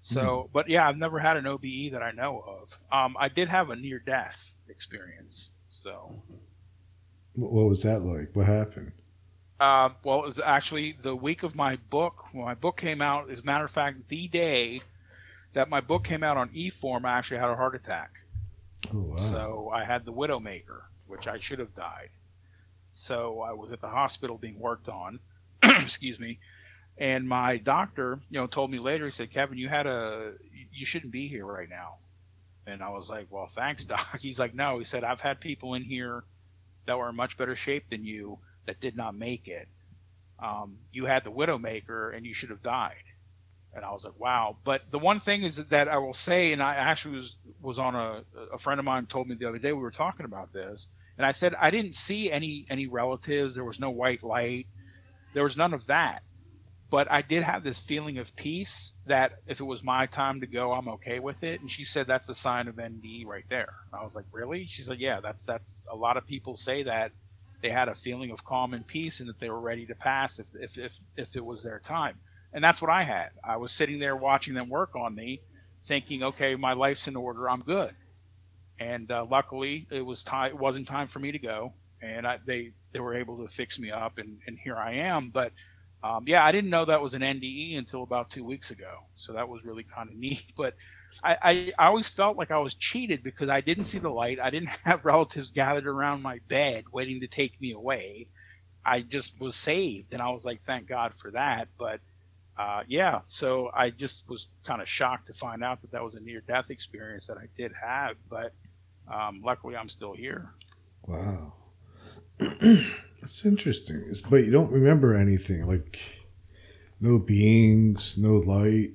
So, mm-hmm. but yeah, I've never had an OBE that I know of. Um, I did have a near death experience. So, what was that like? What happened? Uh, well, it was actually the week of my book. When my book came out, as a matter of fact, the day that my book came out on e-form, I actually had a heart attack. Oh, wow. So I had the Widowmaker, which I should have died. So I was at the hospital being worked on. *clears throat* excuse me. And my doctor, you know, told me later. He said, "Kevin, you had a, you shouldn't be here right now." And I was like, "Well, thanks, *laughs* doc." He's like, "No," he said, "I've had people in here that were in much better shape than you." That did not make it. Um, you had the Widowmaker and you should have died. And I was like, wow. But the one thing is that I will say, and I actually was was on a a friend of mine told me the other day we were talking about this, and I said I didn't see any any relatives. There was no white light. There was none of that. but I did have this feeling of peace that if it was my time to go, I'm okay with it. And she said that's a sign of NDE right there. I was like, really? She said, yeah, that's that's a lot of people say that they had a feeling of calm and peace and that they were ready to pass if if if, if it was their time. And that's what I had. I was sitting there watching them work on me, thinking, okay, my life's in order, I'm good. And uh, luckily, it was time. It wasn't time for me to go, and I, they they were able to fix me up, and, and here I am. But um, yeah, I didn't know that was an NDE until about two weeks ago, so that was really kind of *laughs* neat. But I, I, always felt like I was cheated because I didn't see the light. I didn't *laughs* have relatives gathered around my bed waiting to take me away. I just was saved, and I was like, thank God for that. But uh, yeah, so I just was kind of shocked to find out that that was a near-death experience that I did have. But um, luckily, I'm still here. Wow. *clears throat* It's interesting. It's, but you don't remember anything like no beings, no light.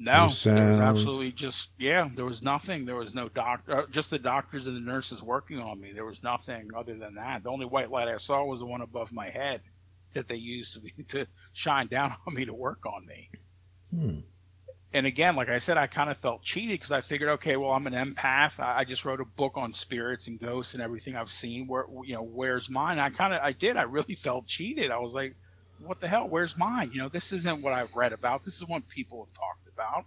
No, no was absolutely just yeah. There was nothing. There was no doctor. Uh, just the doctors and the nurses working on me. There was nothing other than that. The only white light I saw was the one above my head that they used to, *laughs* to shine down on me to work on me. Hmm and again, like I said, I kind of felt cheated because I figured, okay, well, I'm an empath. I, I, just wrote a book on spirits and ghosts and everything I've seen. Where you know, where's mine? I kind of, I did. I really *laughs* felt cheated. I was like, what the hell? Where's mine? You know, this isn't what I've read about. This is what people have talked about.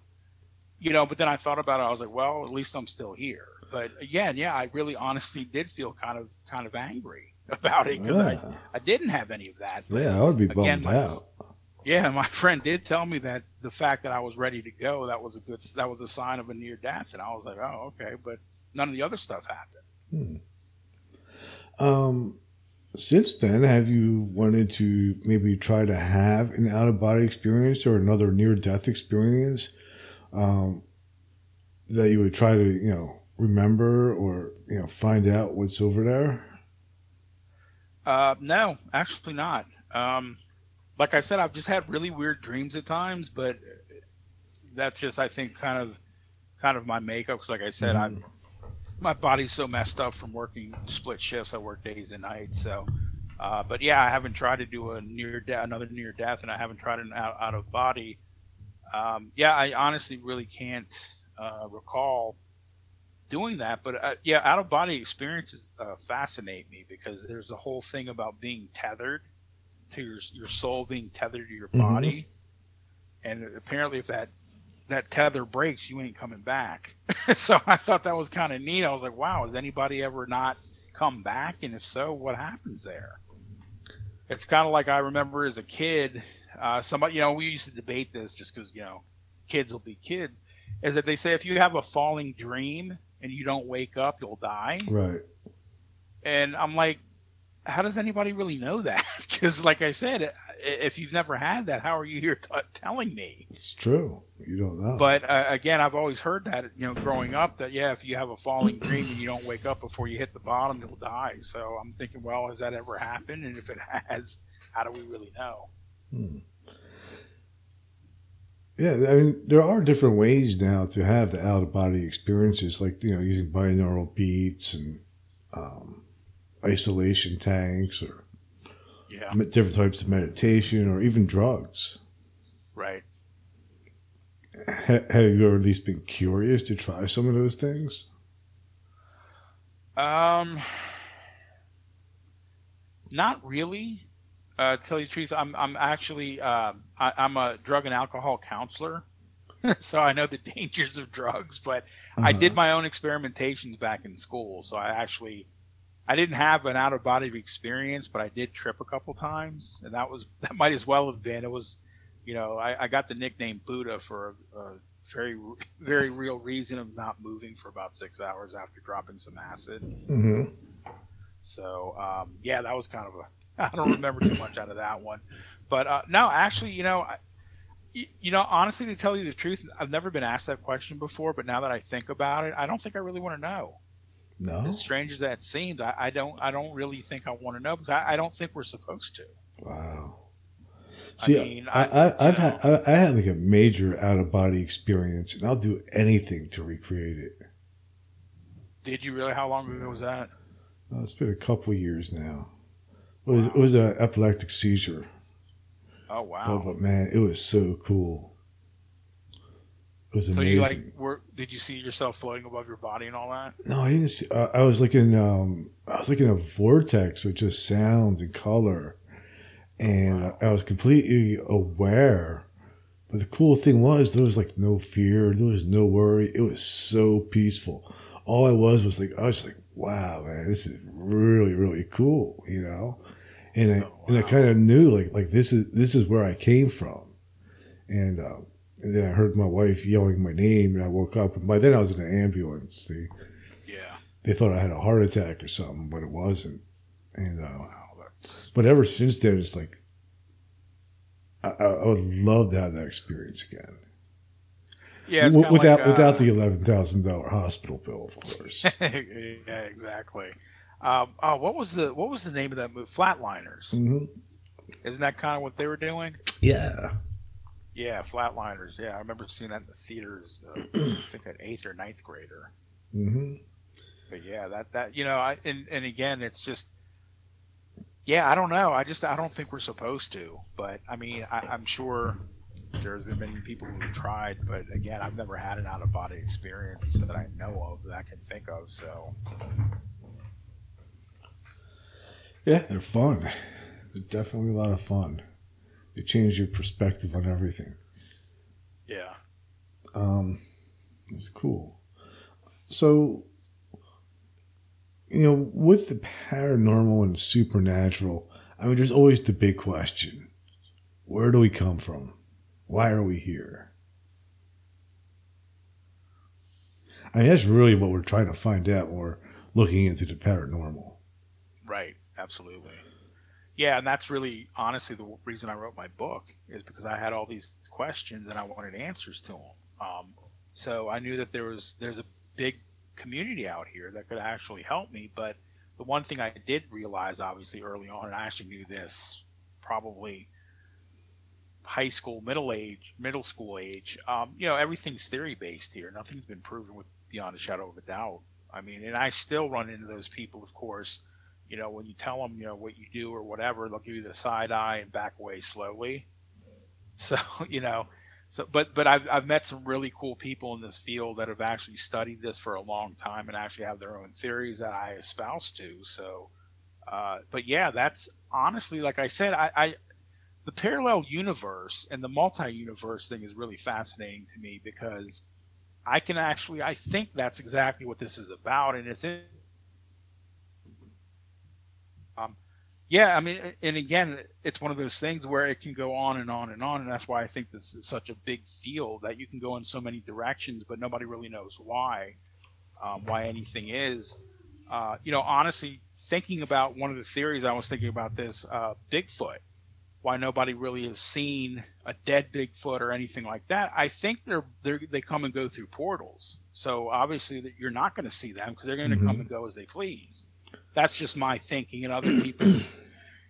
You know, but then I thought about it. I was like, well, at least I'm still here. But again, yeah, I really honestly did feel kind of, kind of angry *laughs* about it because yeah. I, I didn't have any of that. Yeah, I would be bummed again, out. Yeah, my *laughs* friend did tell me that the fact that I was ready to go that was a good that was a sign of a near death, and I was like, oh, okay, but none of the other stuff happened. Hmm. Um, since then, have you wanted to maybe try to have an out of body experience or another near death experience um, that you would try to you know remember or you know find out what's over there? Uh, no, actually not. Um, like I said, I've just had really weird dreams at times, but that's just I think kind of kind of my makeup. Because like I said, mm-hmm. I'm my body's so messed up from working split shifts. I work days and nights, so. Uh, but yeah, I haven't tried to do a near de- another near death, and I haven't tried an out, out of body. Um, yeah, I honestly really can't uh, recall doing that. But uh, yeah, out of body experiences uh, fascinate me because there's a whole thing about being tethered to your your soul being tethered to your mm-hmm. body, and apparently if that that tether breaks, you ain't coming back. *laughs* so I thought that was kind of neat. I was like, wow, has anybody ever not come back? And if so, what happens there? It's kind of like I remember as a kid, uh, somebody, you know, we used to debate this just because, you know, kids will be kids, is that they say if you have a falling dream and you don't wake up, you'll die. Right. And I'm like, how does anybody really know that? *laughs* Because, like I said, if you've never had that, how are you here t- telling me? It's true. You don't know. But uh, again, I've always heard that, you know, growing up, that yeah, if you have a falling *clears throat* dream and you don't wake up before you hit the bottom, you'll die. So I'm thinking, well, has that ever happened? And if it has, how do we really know? Hmm. Yeah, I mean, there are different ways now to have the out of body experiences, like you know, using binaural beats and. Um, isolation tanks or yeah. different types of meditation or even drugs. Right. have you ever at least been curious to try some of those things? Um, not really. Uh, to tell you the truth, I'm I'm actually uh, I, am a drug and alcohol counselor, *laughs* so I know the *laughs* dangers of drugs. But uh-huh. I did my own experimentations back in school, so I actually I didn't have an out of body experience, but I did trip a couple times, and that was *laughs* that might as well have been. It was, you know, I, I got the nickname Buddha for a, a very very real reason of not moving for about six hours after dropping some acid. Mm-hmm. So um, yeah, that was kind of a. *laughs* I don't remember too much out of that one, but uh, no, actually, you know. I, you know, honestly, to tell you the truth, I've never been asked that question before. But now that I think about it, I don't think I really want to know. No. As strange as that seems, I, I don't I don't really think I want to know because I, I don't think we're supposed to. Wow. See, I mean, I, I, have had I, I, had like a major out of body experience, and I'll do anything to recreate it. Did you really? How long ago was that? Uh, it's been a couple years now. It was, wow. it was an epileptic seizure. Oh wow! But, but man, it was so cool. It was so you like were? Did you see yourself floating above your body and all that? no, I didn't see. Uh, I was looking. um, I was like in a vortex of just sounds and color, and Wow. I, I was completely aware. But the cool thing was there was like no fear, there was no worry. It was so peaceful. All I was was like, I was like, wow, man, this is really, really cool, you know. And I Oh, and I kind of knew like like this is this is where I came from, and um, and then I heard my wife yelling my name, and I woke up. And by then I was in an ambulance. They Yeah. they thought I had a heart attack or something, but it wasn't. And uh, Wow. That's, but ever since then, it's like I, I I would love to have that experience again. yeah. It's W- without like, uh, without the eleven thousand dollar hospital bill, of course. *laughs* yeah, exactly. Um, oh, what was the what was the name of that movie? Flatliners. hmm Isn't that kind of what they were doing? Yeah, Yeah, Flatliners. Yeah, I remember seeing that in the theaters. Uh, *clears throat* I think at eighth or ninth grader. hmm But yeah, that that you know, I and and again, it's just. Yeah, I don't know. I just I don't think we're supposed to. But I mean, I, I'm sure there's been many people who've tried. But again, I've never had an out of body experience that I know of that I can think of. So yeah, they're fun. They're definitely a lot of fun. They change your perspective on everything. yeah. Um, it's cool. So, you know, with the paranormal and supernatural, I mean, there's always the big question: Where do we come from? Why are we here? I mean, that's really what we're trying to find out when we're looking into the paranormal. Right, absolutely. Yeah, and that's really honestly the reason I wrote my book is because I had all these questions and I wanted answers to them. Um, so I knew that there was there's a big community out here that could actually help me. But the one thing I did realize, obviously, early on, and I actually knew this probably high school, middle age, middle school age. Um, you know, everything's theory based here. Nothing's been proven with beyond a shadow of a doubt. I mean, and I still run into those people, of course. You know, when you tell them, you know, what you do or whatever, they'll give you the side eye and back away slowly. *laughs* So, you know, so but but I've I've met some really cool people in this field that have actually studied this for a long time and actually have their own theories that I espouse to. So, uh, but yeah, that's honestly, like I said, I, I the parallel universe and the multi-universe thing is really fascinating to me because I can actually I think that's exactly what this is about, and it's in. Um, yeah, I mean, and again, it's one of those things where it can go on and on and on, and that's why I think this is such a big field that you can go in so many directions, but nobody really knows why, um, why anything is. Uh, you know, honestly, thinking about one of the theories I was thinking about this uh, Bigfoot, why nobody really has seen a dead Bigfoot or anything like that. I think they're, they're they come and go through portals, so obviously that you're not going to see them because they're going to Mhm. come and go as they please. That's just my thinking, and other *clears throat* people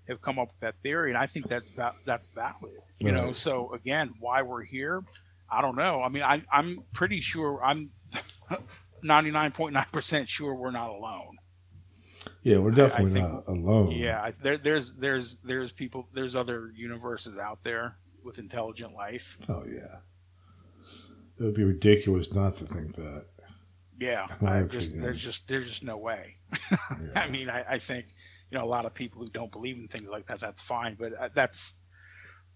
have come up with that theory, and I think that's va- that's valid. You know, so again, why we're here, I don't know. I mean, I, I'm pretty sure I'm *laughs* 99.9% sure we're not alone. Yeah, we're definitely think- not alone. Yeah, I- there, there's there's there's people there's other universes out there with intelligent life. Oh yeah. It would be ridiculous not to think that. Yeah, I just there's just there's just no way. *laughs* Yeah. I mean, I, I think you know a lot of people who don't believe in things like that. That's fine, but uh, that's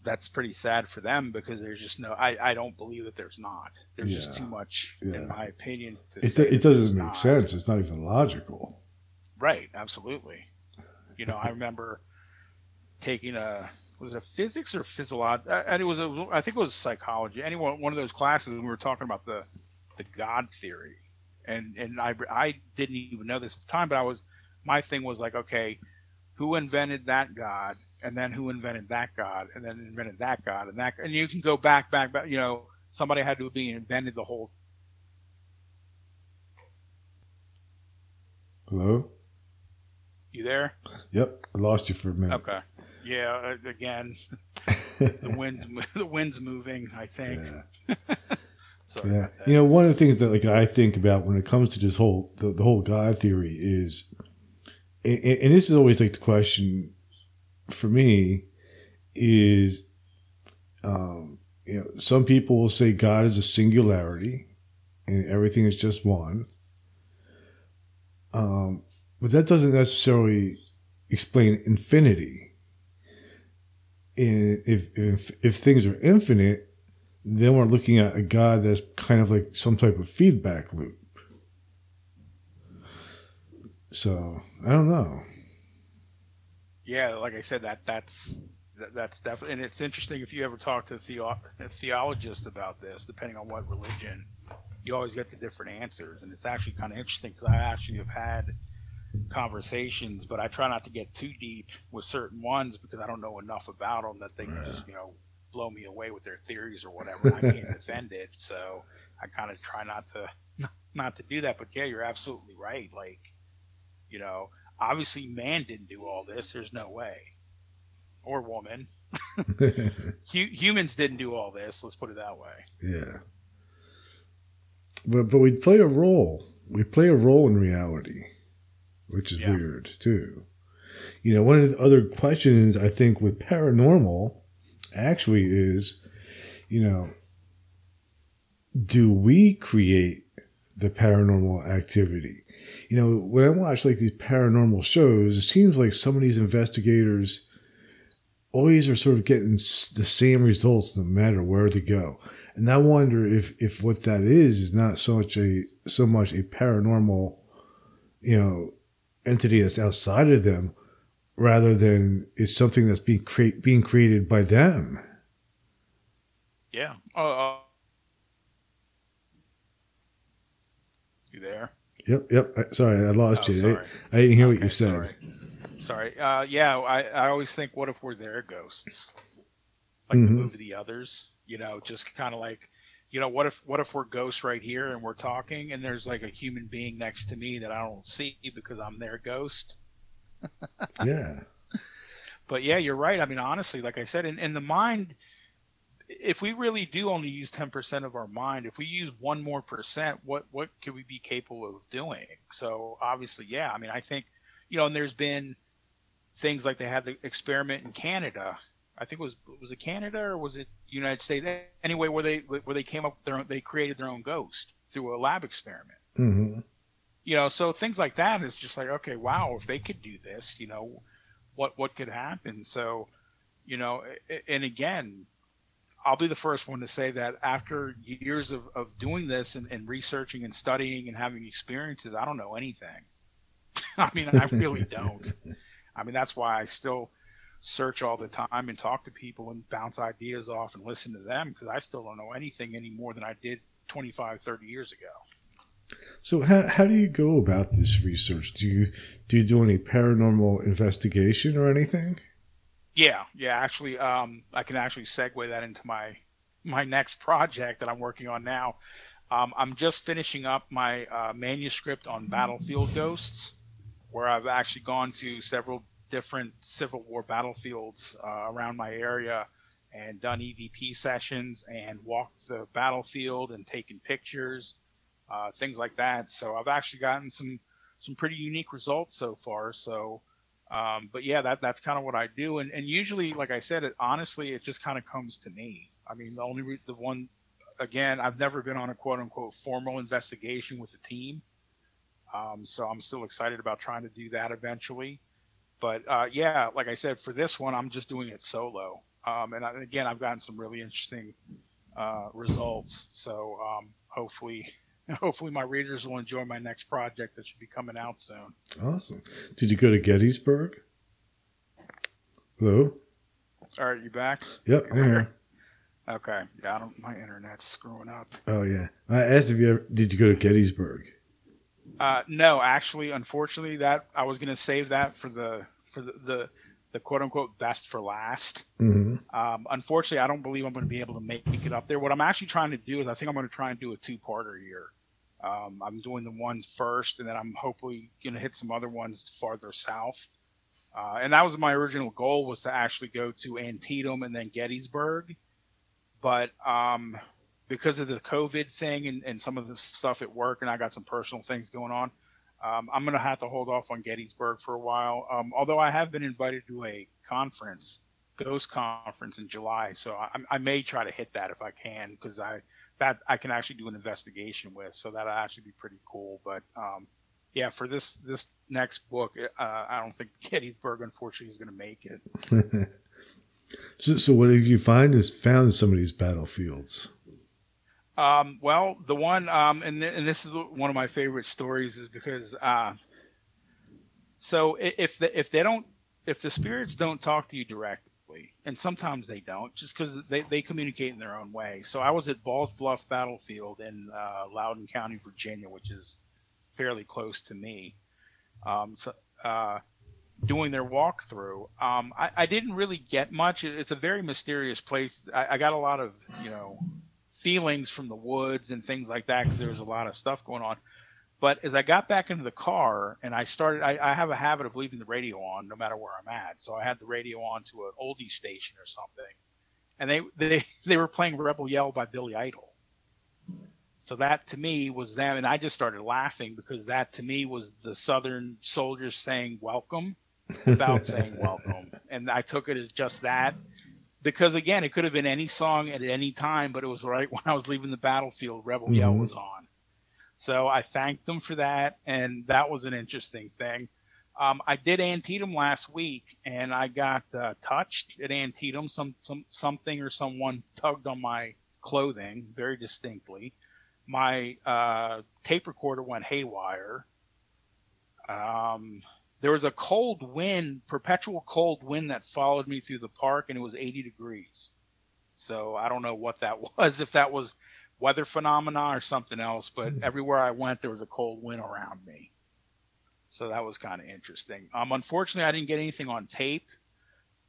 that's pretty sad for them because there's just no. I, I don't believe that there's not. There's just too much, Yeah. in my opinion. To It, it doesn't make not. sense. It's not even logical. Right, absolutely. You know, I remember taking a was it a physics or physiology? And it was a I think it was psychology. Anyone one of those classes and we were talking about the the God theory, and and I I didn't even know this at the time, but I was my thing was like, okay, who invented that God, and then who invented that God, and then invented that God, and that, and you can go back, back, back. You know, somebody had to been invented the whole. Hello? You there? Yep. I lost you for a minute. Okay. Yeah. uh, Again, *laughs* the *laughs* wind's the wind's moving. I think. yeah. *laughs* So Yeah. You know, one of the things that like I think about when it comes to this whole the, the whole God theory is and, and this is always like the question for me is Um, you know, some people will say God is a singularity and everything is just one. Um, but that doesn't necessarily explain infinity. And if, if, if things are infinite, then we're looking at a God that's kind of like some type of feedback loop. So I don't know. Yeah, like I said, that that's that, that's definitely, and it's interesting if you ever talk to a, theo- a theologist about this, depending on what religion, you always get the different answers, and it's actually kind of interesting because I actually have had conversations, but I try not to get too deep with certain ones because I don't know enough about them that they can just you know blow me away with their theories or whatever. I can't *laughs* defend it, so I kind of try not to *laughs* not to do that. But yeah, you're absolutely right. Like, you know, obviously man didn't do all this. There's no way, or woman. *laughs* humans didn't do all this. Let's put it that way. Yeah. But but we play a role. We play a role in reality, which is yeah. weird too. You know, one of the other questions I think with paranormal actually is, you know, do we create the paranormal activity? You know, when I watch like these paranormal shows, it seems like some of these investigators always are sort of getting the same results no matter where they go. And I wonder if, if what that is is not so much a so much a paranormal, you know, entity that's outside of them, rather than it's something that's being create being created by them. Yeah. Uh, uh, you there? Yep. Yep. Sorry, I lost oh, you. I, I, didn't hear okay, what you said. Sorry. Sorry. Uh, yeah, I, I always think, what if we're their ghosts? Like mm-hmm. the movie The Others, you know, just kind of like, you know, what if what if we're ghosts right here and we're talking and there's like a human being next to me that I don't see because I'm their ghost? Yeah. But yeah, you're right. I mean, honestly, like I said, in, in the mind, if we really do only use 10% of our mind, if we use one more percent, what what could we be capable of doing? So obviously, yeah. I mean, I think, you know, and there's been things like they had the experiment in Canada. I think it was was it Canada or was it United States? Anyway, where they where they came up with their own, they created their own ghost through a lab experiment. Mm-hmm. You know, so things like that is just like okay, wow, if they could do this, you know, what what could happen? So, you know, and again, I'll be the first one to say that after years of, of doing this and, and researching and studying and having experiences, I don't know anything. *laughs* I mean, I really don't. I mean, that's why I still search all the time and talk to people and bounce ideas off and listen to them because I still don't know anything any more than I did 25, 30 years ago. So how, how do you go about this research? Do you do you do any paranormal investigation or anything? Yeah, yeah. Actually, um, I can actually segue that into my my next project that I'm working on now. Um, I'm just finishing up my uh, manuscript on battlefield ghosts where I've actually gone to several different Civil War battlefields uh, around my area and done EVP sessions and walked the battlefield and taken pictures, uh, things like that. So I've actually gotten some some pretty unique results so far. So, um, but yeah, that that's kind of what I do. And and usually, like I said, it honestly it just kind of comes to me. I mean, the only re- the one again, I've never been on a quote unquote formal investigation with a team. Um, so I'm still excited about trying to do that eventually. But uh, yeah, like I said, for this one, I'm just doing it solo. Um, and, I, again, I've gotten some really interesting uh, results. So um, hopefully, *laughs* hopefully my readers will enjoy my next project that should be coming out soon. Awesome. Did you go to Gettysburg? Hello. All right, you back? Yep, I'm here. *laughs* Okay. Yeah, I don't. My internet's screwing up. Oh yeah. I asked if you ever, did you go to Gettysburg? Uh, no, actually, unfortunately, that I was going to save that for the for the, the, the quote unquote best for last. Mm-hmm. Um, unfortunately, I don't believe I'm going to be able to make it up there. What I'm actually trying to do is I think I'm going to try and do a two parter here. Um, I'm doing the ones first, and then I'm hopefully to hit some other ones farther south. Uh, and that was my original goal was to actually go to Antietam and then Gettysburg. But um, because of the COVID thing and, and some of the stuff at work, and I got some personal things going on. Um, I'm to have to hold off on Gettysburg for a while. Um, although I have been invited to a conference Ghost Conference in July, so I, I may try to hit that if I can because I that I can actually do an investigation with, so that'll actually be pretty cool. But um, yeah, for this this next book, uh, I don't think *laughs* Gettysburg unfortunately is going to make it. *laughs* so, so what did you find is found in some of these battlefields? Um, well, the one, um, and, th- and this is one of my favorite stories, is because uh, so if the, if they don't if the spirits don't talk to you and sometimes they don't, just because they, they communicate in their own way. So I was at Balls Bluff Battlefield in uh, Loudoun County, Virginia, which is fairly close to me. Um, so, uh, doing their walkthrough, um, I, I, didn't really get much. It's a very mysterious place. I, I got a lot of you know feelings from the woods and things like that because there was a lot of stuff going on. But as I got back into the car and I started, I, I, have a habit of leaving the radio on no matter where I'm at. So I had the radio on to an oldie station or something, and they *laughs* they they were playing Rebel Yell by Billy Idol. So that to me was them, and I just started laughing because that to me was the Southern soldiers saying welcome without *laughs* saying welcome, and I took it as just that. Because again, it could have been any song at any time, but it was right *laughs* when I was leaving the battlefield. Rebel mm-hmm. Yell was on, so I thanked them for that, and that was an interesting thing. Um, I did Antietam last week, and I got uh, touched at Antietam. Some some something or someone tugged on my clothing very distinctly. My uh, tape recorder went haywire. Um, there was a cold wind, perpetual cold wind that followed me through the park, and it was 80 degrees. So I don't know what that *laughs* was. If that was weather phenomena or something else, but mm. everywhere I went, there was a cold wind around me. So that was kind of interesting. Um, unfortunately, I didn't get anything on tape.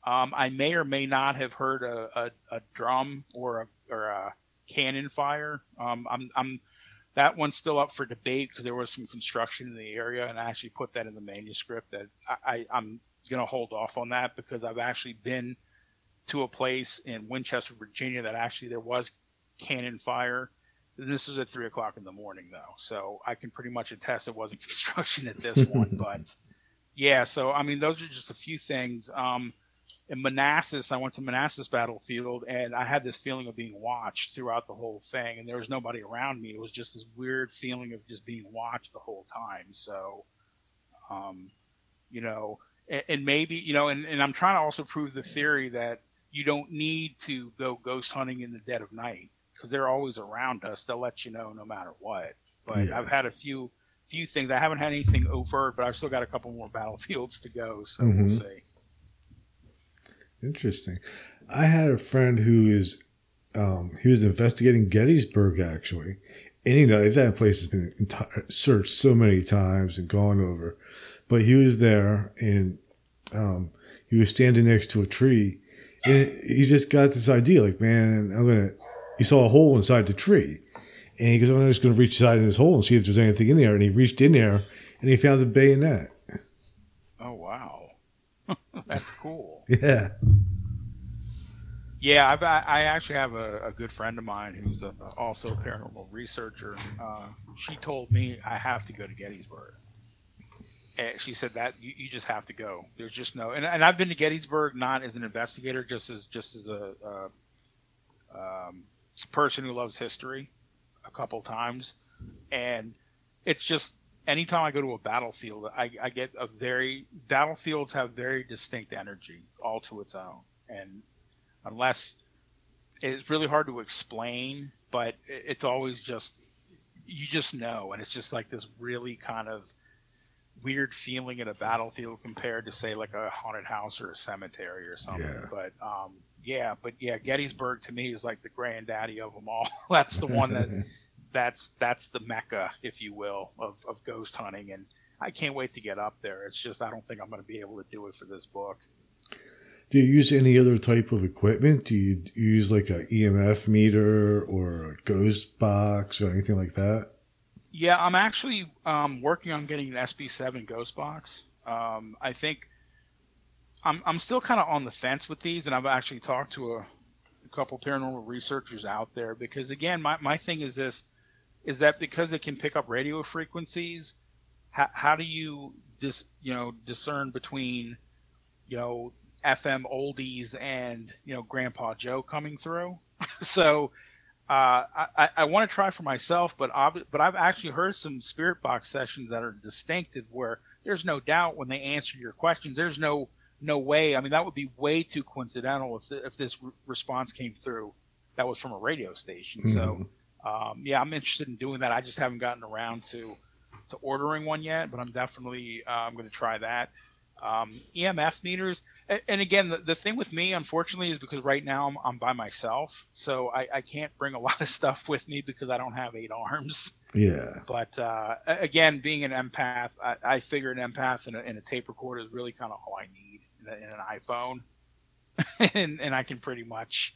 Um, I may or may not have heard a, a, a drum or a, or a cannon fire. Um, I'm, I'm, that one's still up for debate because there was some construction in the area, and I actually put that in the manuscript that I, I, I'm going to hold off on that because I've actually been to a place in Winchester, Virginia that actually there was cannon fire. This was at three o'clock in the morning though, so I can pretty much attest it wasn't *laughs* construction at this *laughs* one. but yeah, so I mean, those are just a few things. Um, in Manassas, I went to Manassas battlefield and I had this feeling of being watched throughout the whole thing, and there was nobody around me. It was just this weird feeling of just being watched the whole time. So, um, you know, and, and maybe you know, and, and I'm trying to also prove the theory that you don't need to go ghost hunting in the dead of night because they're always around us. They'll let you know no matter what. But yeah. I've had a few few things. I haven't had anything overt, but I've still got a couple more *laughs* battlefields to go. So mm-hmm. we'll see. Interesting. I had a friend who is um, he was investigating Gettysburg actually, and you know, that place has been enti- searched so many times and gone over, but he was there and um, he was standing next to a tree, and he just got this idea like, man, I'm gonna he saw a hole inside the tree. And he goes, I'm just going to reach inside in this hole and see if there's anything in there. And he reached in there and he found the bayonet. Oh, wow. *laughs* That's cool. *laughs* Yeah. Yeah, I've, i actually have a, a, good friend of mine who's a, also a paranormal researcher. Uh, she told me I have to go to Gettysburg. And she said that you, you, just have to go. There's just no, and, and I've been to Gettysburg not as an investigator, just as just as a, a um, person who loves history a couple times, and it's just anytime I go to a battlefield, I, I get a very battlefields have very distinct energy all to its own, and unless it's really hard to explain, but it's always just you just know, and it's just like this really kind of weird feeling in a battlefield compared to say like a haunted house or a cemetery or something. Yeah. But um, yeah, but yeah, Gettysburg to me is like the granddaddy of them all. *laughs* that's the one that *laughs* that's that's the mecca, if you will, of, of ghost hunting, and I can't wait to get up there. It's just I don't think I'm going to be able to do it for this book. Do you use any other type of equipment? Do you use like a EMF meter or a ghost box or anything like that? Yeah, I'm actually um, working on getting an SB7 ghost box. Um, I think I'm I'm still kind of on the fence with these, and I've actually talked to a, a couple paranormal researchers out there because again, my my thing is this: is that because it can pick up radio frequencies, how, how do you dis you know discern between you know FM oldies and you know Grandpa Joe coming through. *laughs* so uh, I, I want to try for myself, but ob- but I've actually heard some spirit box sessions that are distinctive where there's no doubt when they answer your questions, there's no no way. I mean, that would be way too coincidental if if this re- response came through that was from a radio station. Mm-hmm. So um, yeah, I'm interested in doing that. I just haven't gotten around to to ordering one yet, but I'm definitely uh, I'm going to try that. Um, EMF meters, and, and again, the, the, thing with me, unfortunately, is because right now I'm, I'm by myself, so I, I, can't bring a *laughs* lot of stuff with me because I don't have eight arms. Yeah. But uh, again, being an empath, I, I figure an empath and a, and a, tape recorder is really kind of all I need in, an iPhone, *laughs* and, and I can pretty much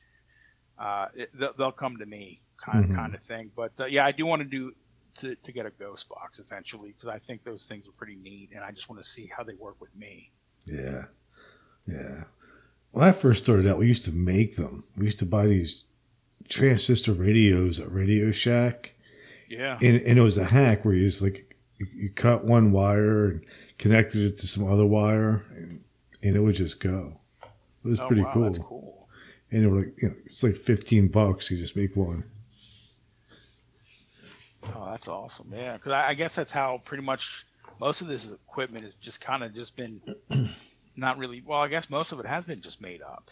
uh, it, they'll come to me kind mm-hmm. kind of thing. But uh, yeah, I do want to do to, to get a ghost box eventually because I think those things are pretty neat, and I just want to see how they work with me. Yeah, yeah. When I first started out, we used to make them. We used to buy these transistor radios at Radio Shack. Yeah, and, and it was a hack where you just like you, you cut one wire and connected it to some other wire, and, and it would just go. It was oh, pretty wow, cool. That's cool. And it was like you know, it's like fifteen bucks. You just make one. Oh, that's awesome. Yeah, because I, I, guess that's how pretty much most of this equipment has just kind of just been *clears throat* not really. Well, I guess most of it has been just made up.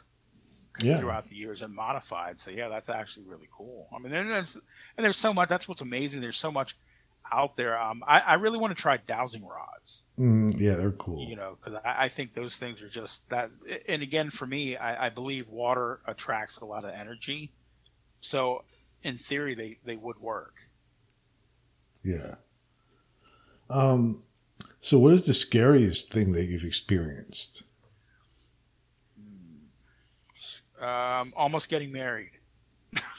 Yeah. Throughout the years and modified. So yeah, that's actually really cool. I mean, there's and there's so much. That's what's amazing. There's so much out there. Um, I, I really want to try dowsing rods. Mm, yeah, they're cool. You know, because I, I think those things are just that. And again, for me, I, I believe water attracts a lot of energy. So in theory, they they would work. Yeah. Um, so what is the scariest thing that you've experienced? Um, almost getting married. *laughs* *laughs*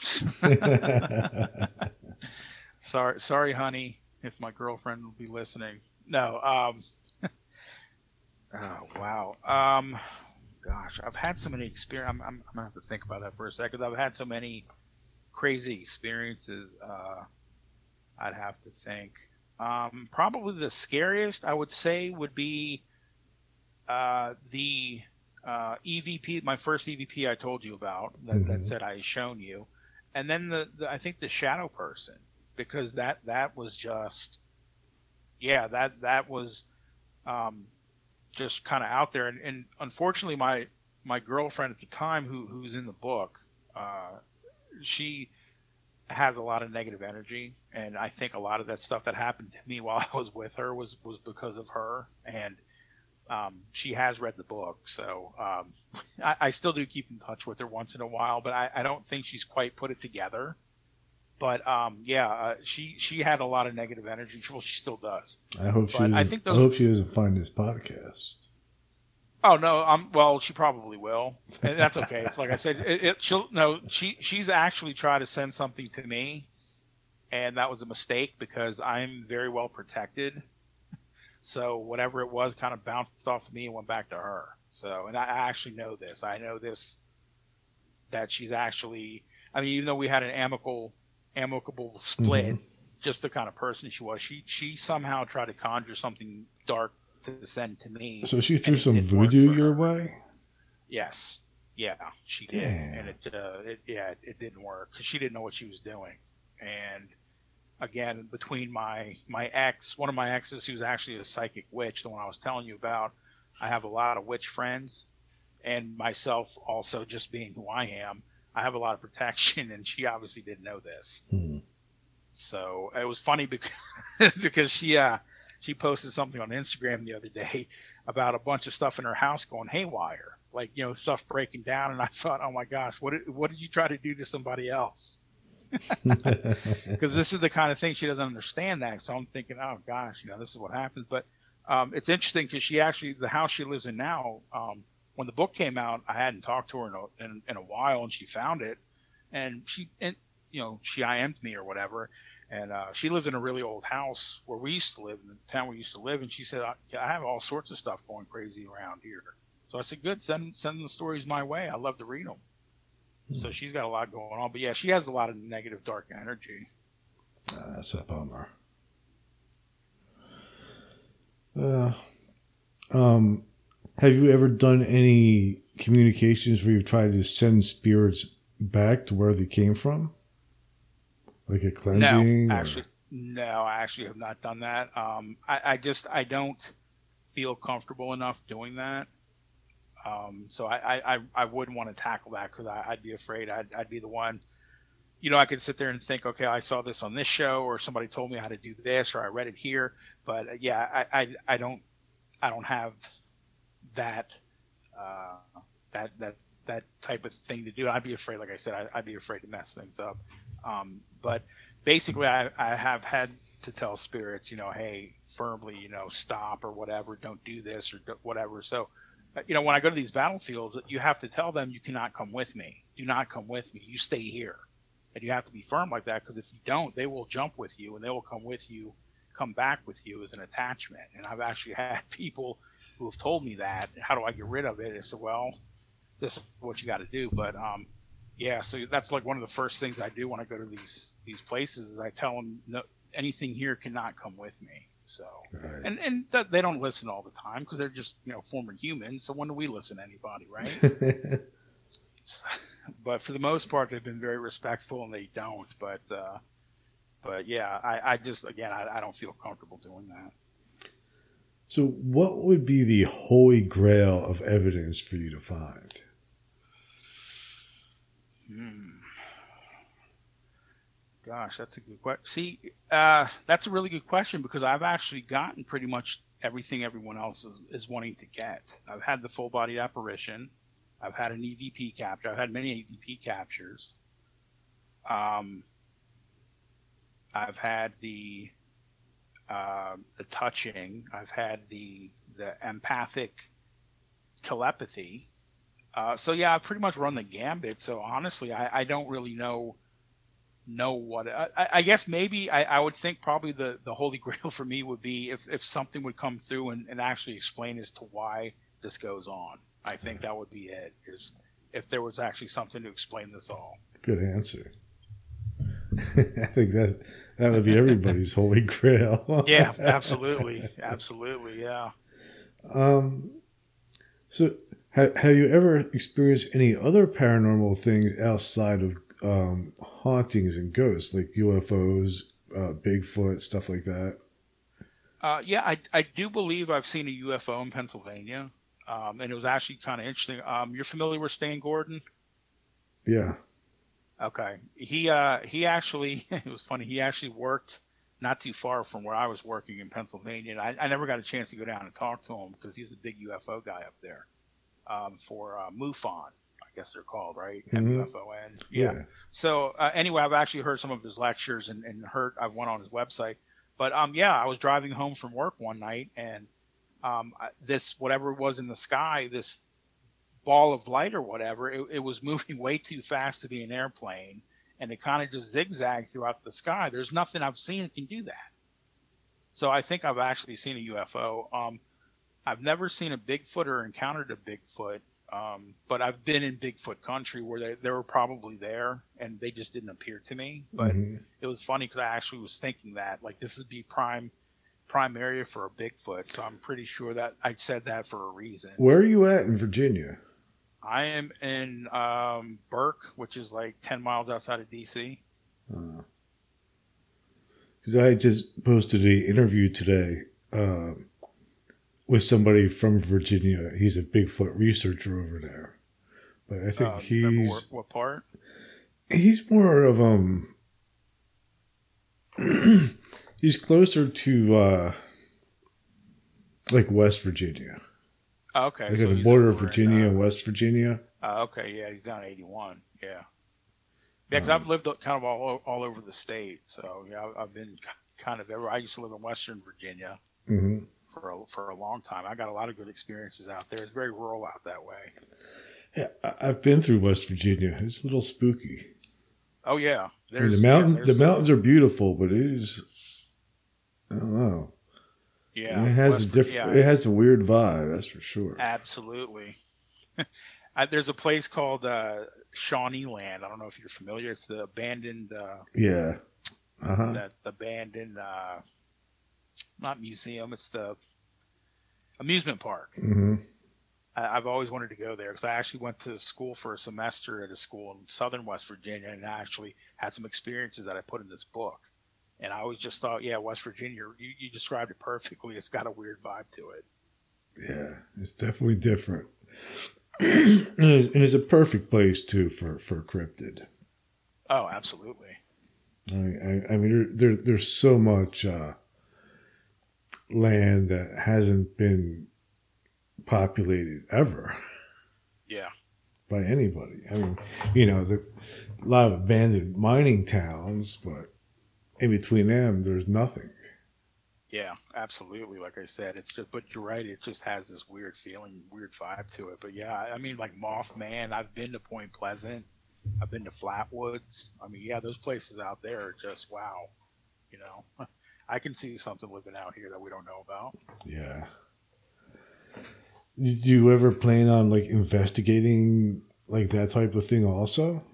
sorry, sorry, honey, if my girlfriend will be listening. No. Um, *laughs* oh wow. Um, gosh, I've had so many experience. I'm, I'm, I'm, gonna have to think about that for a second. I've had so many crazy experiences. Uh, I'd have to think. Um, probably the scariest I would say would be uh, the uh, EVP, my first EVP I told you about that, mm-hmm. that said I shown you, and then the, the, I think the shadow person because that that was just yeah that that was um, just kind of out there. And, and unfortunately my my girlfriend at the time who who's in the book uh, she has a lot of negative energy, and I think a lot of that stuff that happened to me *laughs* while I was with her was was because of her, and um, she has read the book, so um, *laughs* I, I, still do keep in touch with her once in a while, but I, I don't think she's quite put it together. But um, yeah, uh, she she had a lot of negative energy. *laughs* Well, she still does. I hope she. I think those, I hope she doesn't find this podcast. Oh no, um, well, she probably will, and that's okay. it's like I said, it, it, she'll no, she she's actually tried to send something to me, and that was a mistake because I'm very well protected. So whatever it was, kind of bounced off of me and went back to her. So, and I actually know this. I know this that she's actually. I mean, even though we had an amicable amicable split, mm-hmm. just the kind of person she was, she she somehow tried to conjure something dark to send to me. So she threw some voodoo your way. Yes, yeah, she did, Damn. and it, uh, it yeah, it, it didn't work because she didn't know what she was doing. And again, between my my ex, one of my exes, who's actually a psychic witch, the one I was telling you about, I have a lot of witch friends, and myself also just being who I am, I have a lot of protection, and she obviously didn't know this. Hmm. So it was funny because *laughs* because she uh she posted something on Instagram the other day about a bunch of stuff in her house going haywire, like you know stuff breaking down, and I thought, oh my gosh, what did, what did you try to do to somebody else? *laughs* Because this is the kind of thing she doesn't understand that. So I'm thinking, oh gosh, you know, this is what happens. But um, it's interesting because she actually the house she lives in now. Um, when the book came out, I hadn't talked to her in a, in, in a while, and she found it, and she and you know she IM'd me or whatever, and uh, she lives in a really old house where we used to live in the town we used to live. And she said, I, I have all sorts of stuff going crazy around here. So I said, good, send send the stories my way. I love to read them. Hmm. So she's got a lot going on. But yeah, she has a lot of negative, dark energy. Uh, that's a bummer. Uh, um, have you ever done any communications where you've tried to send spirits back to where they came from? Like a cleansing? No, or- actually, no, I actually have not done that. Um, I, I just I don't feel comfortable enough doing that. Um, so I, I, I, I wouldn't want to tackle that because I'd be afraid I'd, I'd be the one. You know, I could sit there and think, okay, I saw this on this show, or somebody told me how to do this, or I read it here. But uh, yeah, I, I, I don't, I don't have that, uh, that, that, that type of thing to do. I'd be afraid, like I said, I, I'd be afraid to mess things up. Um, but basically, I, I have had to tell spirits, you know, hey, firmly, you know, stop or whatever, don't do this or whatever. So, uh, you know, when I go to these battlefields, you have to tell them you cannot come with me. Do not come with me. You stay here. And you have to be firm like that because if you don't, they will jump with you and they will come with you, come back with you as an attachment. And I've actually *laughs* had people who have told me that. How do I get rid of it? I said, well, this is what you got to do. But um, yeah, so that's like one of the first things I do when I go to these these places. Is I tell them no, anything here cannot come with me. So Right. and and th- they don't listen all the time because they're just you know former humans. So when do we listen to anybody, right? *laughs* but for the most part, they've been very respectful, and they don't. But uh, but yeah, I, I just again I, I don't feel comfortable doing that. So, what would be the holy grail of evidence for you to find? Hmm. Gosh, that's a good question. See, uh, that's a really good question because I've actually gotten pretty much everything everyone else is, is wanting to get. I've had the full body apparition. I've had an EVP capture. I've had many EVP captures. Um, I've had the uh, the touching. I've had the the empathic telepathy. Uh, so yeah, I pretty much run the gambit. So honestly, I, I don't really know know what I, I- I guess maybe I, I would think probably the, the holy *laughs* grail for me would be if, if something would come through and, and actually explain as to why this goes on. I think that would be it. Is if there was actually something to explain this all. Good answer. *laughs* I think that that would be everybody's holy grail. *laughs* Yeah, *laughs* absolutely, absolutely, yeah. Um, so, ha- have you ever experienced any other paranormal things outside of um, hauntings and ghosts, like UFOs, uh, Bigfoot, stuff like that? Uh, yeah, I, I do believe I've seen a UFO in Pennsylvania, um, and it was actually kind of interesting. Um, you're familiar with Stan Gordon? Yeah. Okay. He uh he actually *laughs* it was funny. He actually worked not too far from where I was working in Pennsylvania. And I, I never got a chance to go down and talk to him because he's a big UFO guy up there. Um, for uh, MUFON, I guess they're called, right? Mhm. M-U-F-O-N. Yeah. So uh, anyway, I've actually heard some of his lectures and, and heard I went on his website. But um yeah, I was driving home from work one night and um this whatever was in the sky, this ball of light or whatever, it, it was *laughs* moving way too fast to be an airplane, and it kind of just zigzagged throughout the sky. There's nothing I've seen that can do that. So I think I've actually seen a UFO. Um, I've never seen a Bigfoot or encountered a Bigfoot, um, but I've been in Bigfoot country where they, they were probably there and they just didn't appear to me. But Mhm. it was funny because I actually was thinking that like this would be prime prime area for a Bigfoot. So I'm pretty sure that I said that for a reason. Where are you at in Virginia? I am in um, Burke, which is like 10 miles outside of DC. Because I just posted an interview today uh, with somebody from Virginia. He's a Bigfoot researcher over there, but I think Uh, he's what part? he's more of um *clears throat* he's closer to uh like West Virginia. Oh, okay. Like so at the border of Virginia uh, and West Virginia. uh, okay, yeah, he's down 81. Yeah. Yeah, because Um, I've lived kind of all, all over the state. So, yeah, I've- been kind of everywhere. I used to live in Western Virginia hmm for a, for a long time. I got a lot of good experiences out there. It's very rural out that way. Yeah, I've been through West Virginia. It's a little spooky. Oh, yeah. I mean, the mountains, yeah, the mountains are beautiful, but it is. I don't know. Yeah. it has a different. yeah, It has a weird vibe. That's for sure. Absolutely. *laughs* I, there's a place called uh, Shawnee Land. I don't know if you're familiar. It's the abandoned, uh, Yeah. Uh huh. that abandoned, uh, not museum. It's the amusement park. hmm I, I've always wanted to go there because I actually went to school for a semester at a school in southern West Virginia and I actually had some experiences that I put in this book. And I always just thought, yeah, West Virginia, you, you described it perfectly. It's got a weird vibe to it. Yeah, it's definitely different. *clears throat* and, it's, and it's a perfect place too for for cryptid. Oh, absolutely. I mean, I, I mean there, there, there's so much uh, land that hasn't been populated ever Yeah. by anybody. I mean, you know, the, a lot of abandoned mining towns, but in between them, there's nothing. Yeah, absolutely. Like I said, it's just, but you're right. It just has this weird feeling, weird vibe to it. But yeah, I mean, like Mothman, I've been to Point Pleasant. I've been to Flatwoods. I mean, yeah, those places out there are just wow. You know, *laughs* I can see something living out here that we don't know about. Yeah. Did you ever plan on like investigating like that type of thing also?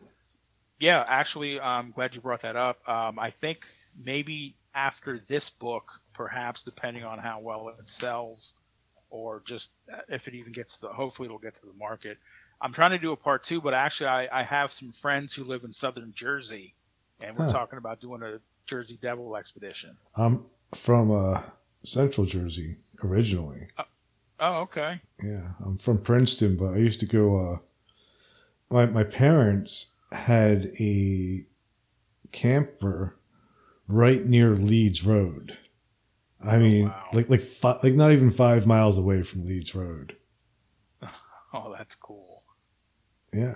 Yeah, actually, I'm glad you brought that up. Um, I think maybe after this book, perhaps depending on how well it sells, or just if it even gets to the, hopefully it'll get to the market. I'm trying to do a part two, but actually I, I have some friends who live in southern Jersey, and we're Huh. talking about doing a Jersey Devil expedition. I'm from uh, Central Jersey originally. Oh, okay. Yeah, I'm from Princeton, but I used to go. Uh, my my parents had a camper right near Leeds Road. I Oh, mean, wow. like like fi- like not even five miles away from Leeds Road. *laughs* Oh, that's cool. Yeah,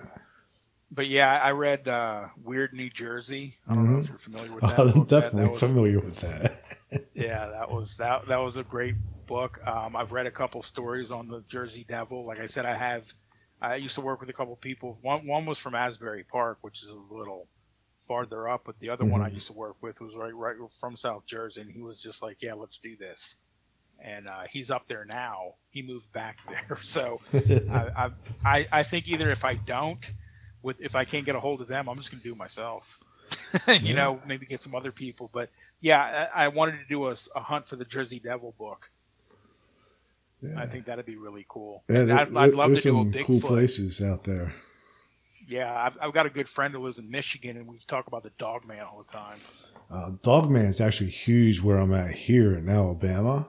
But yeah, I read uh, Weird New Jersey. I don't know if Mhm. you're familiar with *laughs* that. I'm definitely that was- familiar with that. *laughs* Yeah, that was that that was a great book. Um, I've read a couple stories on the Jersey Devil. Like I said, I have. I used to work with a couple people. One one was from Asbury Park, which is a little farther up, but the other one I Mhm. used to work with was right right from South Jersey, and he was just like, "Yeah, let's do this." And uh, he's up there now. He moved back *laughs* there, so I, *laughs* I I I think either if I don't, with if I can't get a hold of them, I'm just gonna do it myself. *laughs* you Yeah. know, maybe get some other people. But yeah, I, I wanted to do a hunt for the Jersey Devil book. Yeah. I think that'd be really cool. Yeah, there- I'd, I'd love to do a some Bigfoot. cool places out there. Yeah, I've, I've got a good friend who lives in Michigan, and we talk about the Dog Man all the time. Uh, is actually huge where I'm at here in Alabama,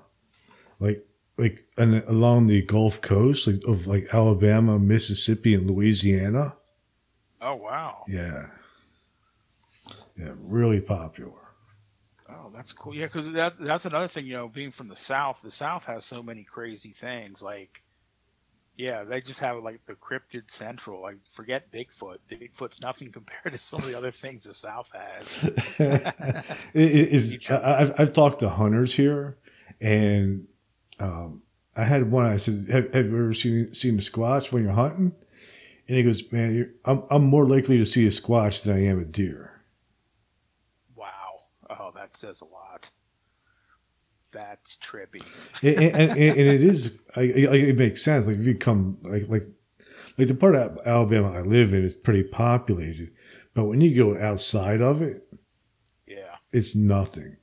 like like and along the Gulf Coast, like of like Alabama, Mississippi, and Louisiana. Oh wow! Yeah, yeah, really popular. That's cool. Yeah, because that that's another thing. You know, being from the South, the South has so many crazy things. Like, yeah, they just have like the cryptid central. Like, forget Bigfoot. Bigfoot's nothing *laughs* compared to some of the other things the South has. *laughs* it, it is. I, I've I've talked to hunters here, and um, I had one. I said, "Have, have you ever seen seen a squatch when you're hunting?" And he goes, "Man, you're, I'm I'm more likely to see a squatch than I am a deer." That says a lot. That's trippy. and, and, and it is like like, it makes sense. Like if you come like like like the part of Alabama I live in is pretty populated, but when you go outside of it, Yeah. it's nothing.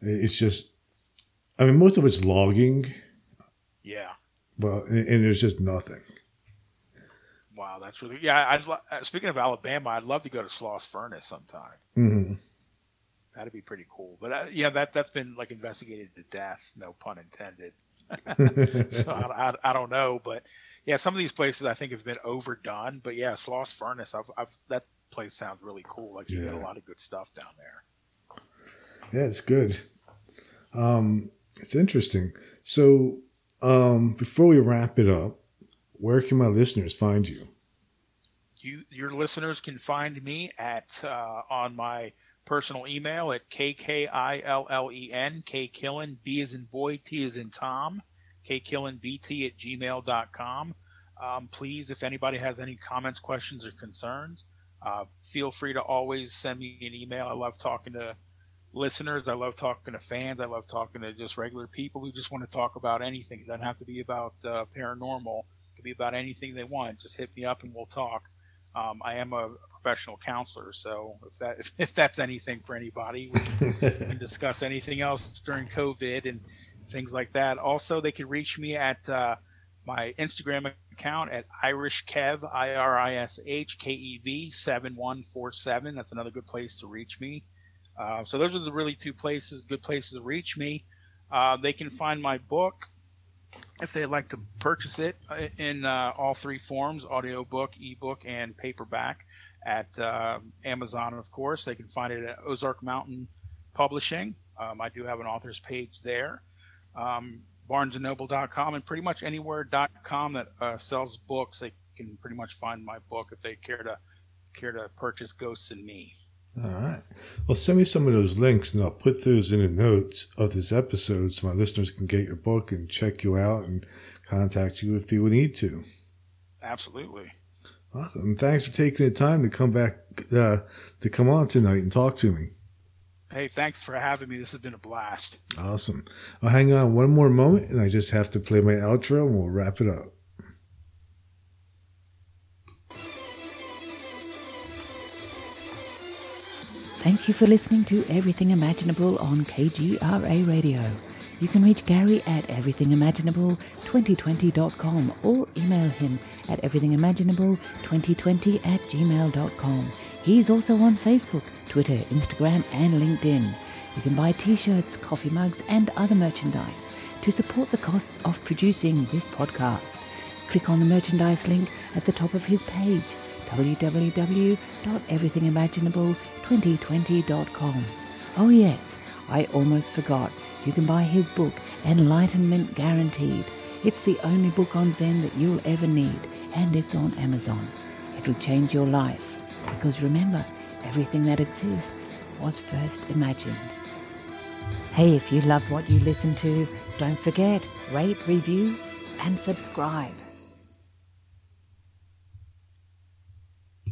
It's just, I mean, most of it's logging, Yeah. Well, and, and there's just nothing. Wow, that's really yeah. I'd uh, speaking of Alabama, I'd love to go to Sloss Furnace sometime. hmm That'd be pretty cool. But uh, yeah, that that's been like investigated to death. No pun intended. *laughs* so I, I, I don't know, but yeah, some of these places I think have been overdone. But yeah, Sloss Furnace, I've, I've that place sounds really cool. Like you get a lot of good stuff down there. Yeah, it's good. Um, it's interesting. So, um, before we wrap it up, where can my listeners find you? You your listeners can find me at uh, on my personal email at kkillen kkillen b is in boy t is in tom kkillenbt at gmail.com. Um, please, if anybody has any comments, questions, or concerns, uh, feel free to always send me an email. I love talking to listeners. I love talking to fans. I love talking to just regular people who just want to talk about anything. It doesn't have to be about uh, paranormal. It could be about anything they want. Just hit me up and we'll talk. Um, I am a professional counselor, so if that if, *laughs* if that's anything for anybody, we *laughs* can discuss anything else during COVID and things like that. Also, they can reach me at uh, my Instagram account at Irish irishkev i r i s h k e v seven one four seven. That's another good place to reach me. Uh, so those are the really two places, good places to reach me. Uh, they can find my book if they'd like to purchase it uh, in uh, all three forms audiobook, ebook, and paperback at uh, Amazon, of course. They can find it at Ozark Mountain Publishing. Um, I do have an author's page there. Um, BarnesandNoble.com and pretty much anywhere.com that uh, sells books, they can pretty much find my book if they care to care to purchase Ghosts and Me. All right. Well, send me some of those links and I'll put those in the notes of this episode so my listeners can get your book and check you out and contact you if they would need to. Absolutely. Awesome. Thanks for taking the time to come back, uh, to come on tonight and talk to me. Hey, thanks for having me. This has been a blast. Awesome. I'll hang on one more moment and I just have to play my outro and we'll wrap it up. Thank you for listening to Everything Imaginable on KGRA Radio. You can reach Gary at everythingimaginable2020.com or email him at everythingimaginable2020 at gmail.com. He's also on Facebook, Twitter, Instagram, and LinkedIn. You can buy t-shirts, coffee mugs, and other merchandise to support the costs of producing this podcast. Click on the merchandise link at the top of his page www.everythingimaginable2020.com. Oh yes, I almost forgot. You can buy his book, Enlightenment Guaranteed. It's the only book on Zen that you'll ever need, and it's on Amazon. It'll change your life, because remember, everything that exists was first imagined. Hey, if you love what you listen to, don't forget, rate, review, and subscribe.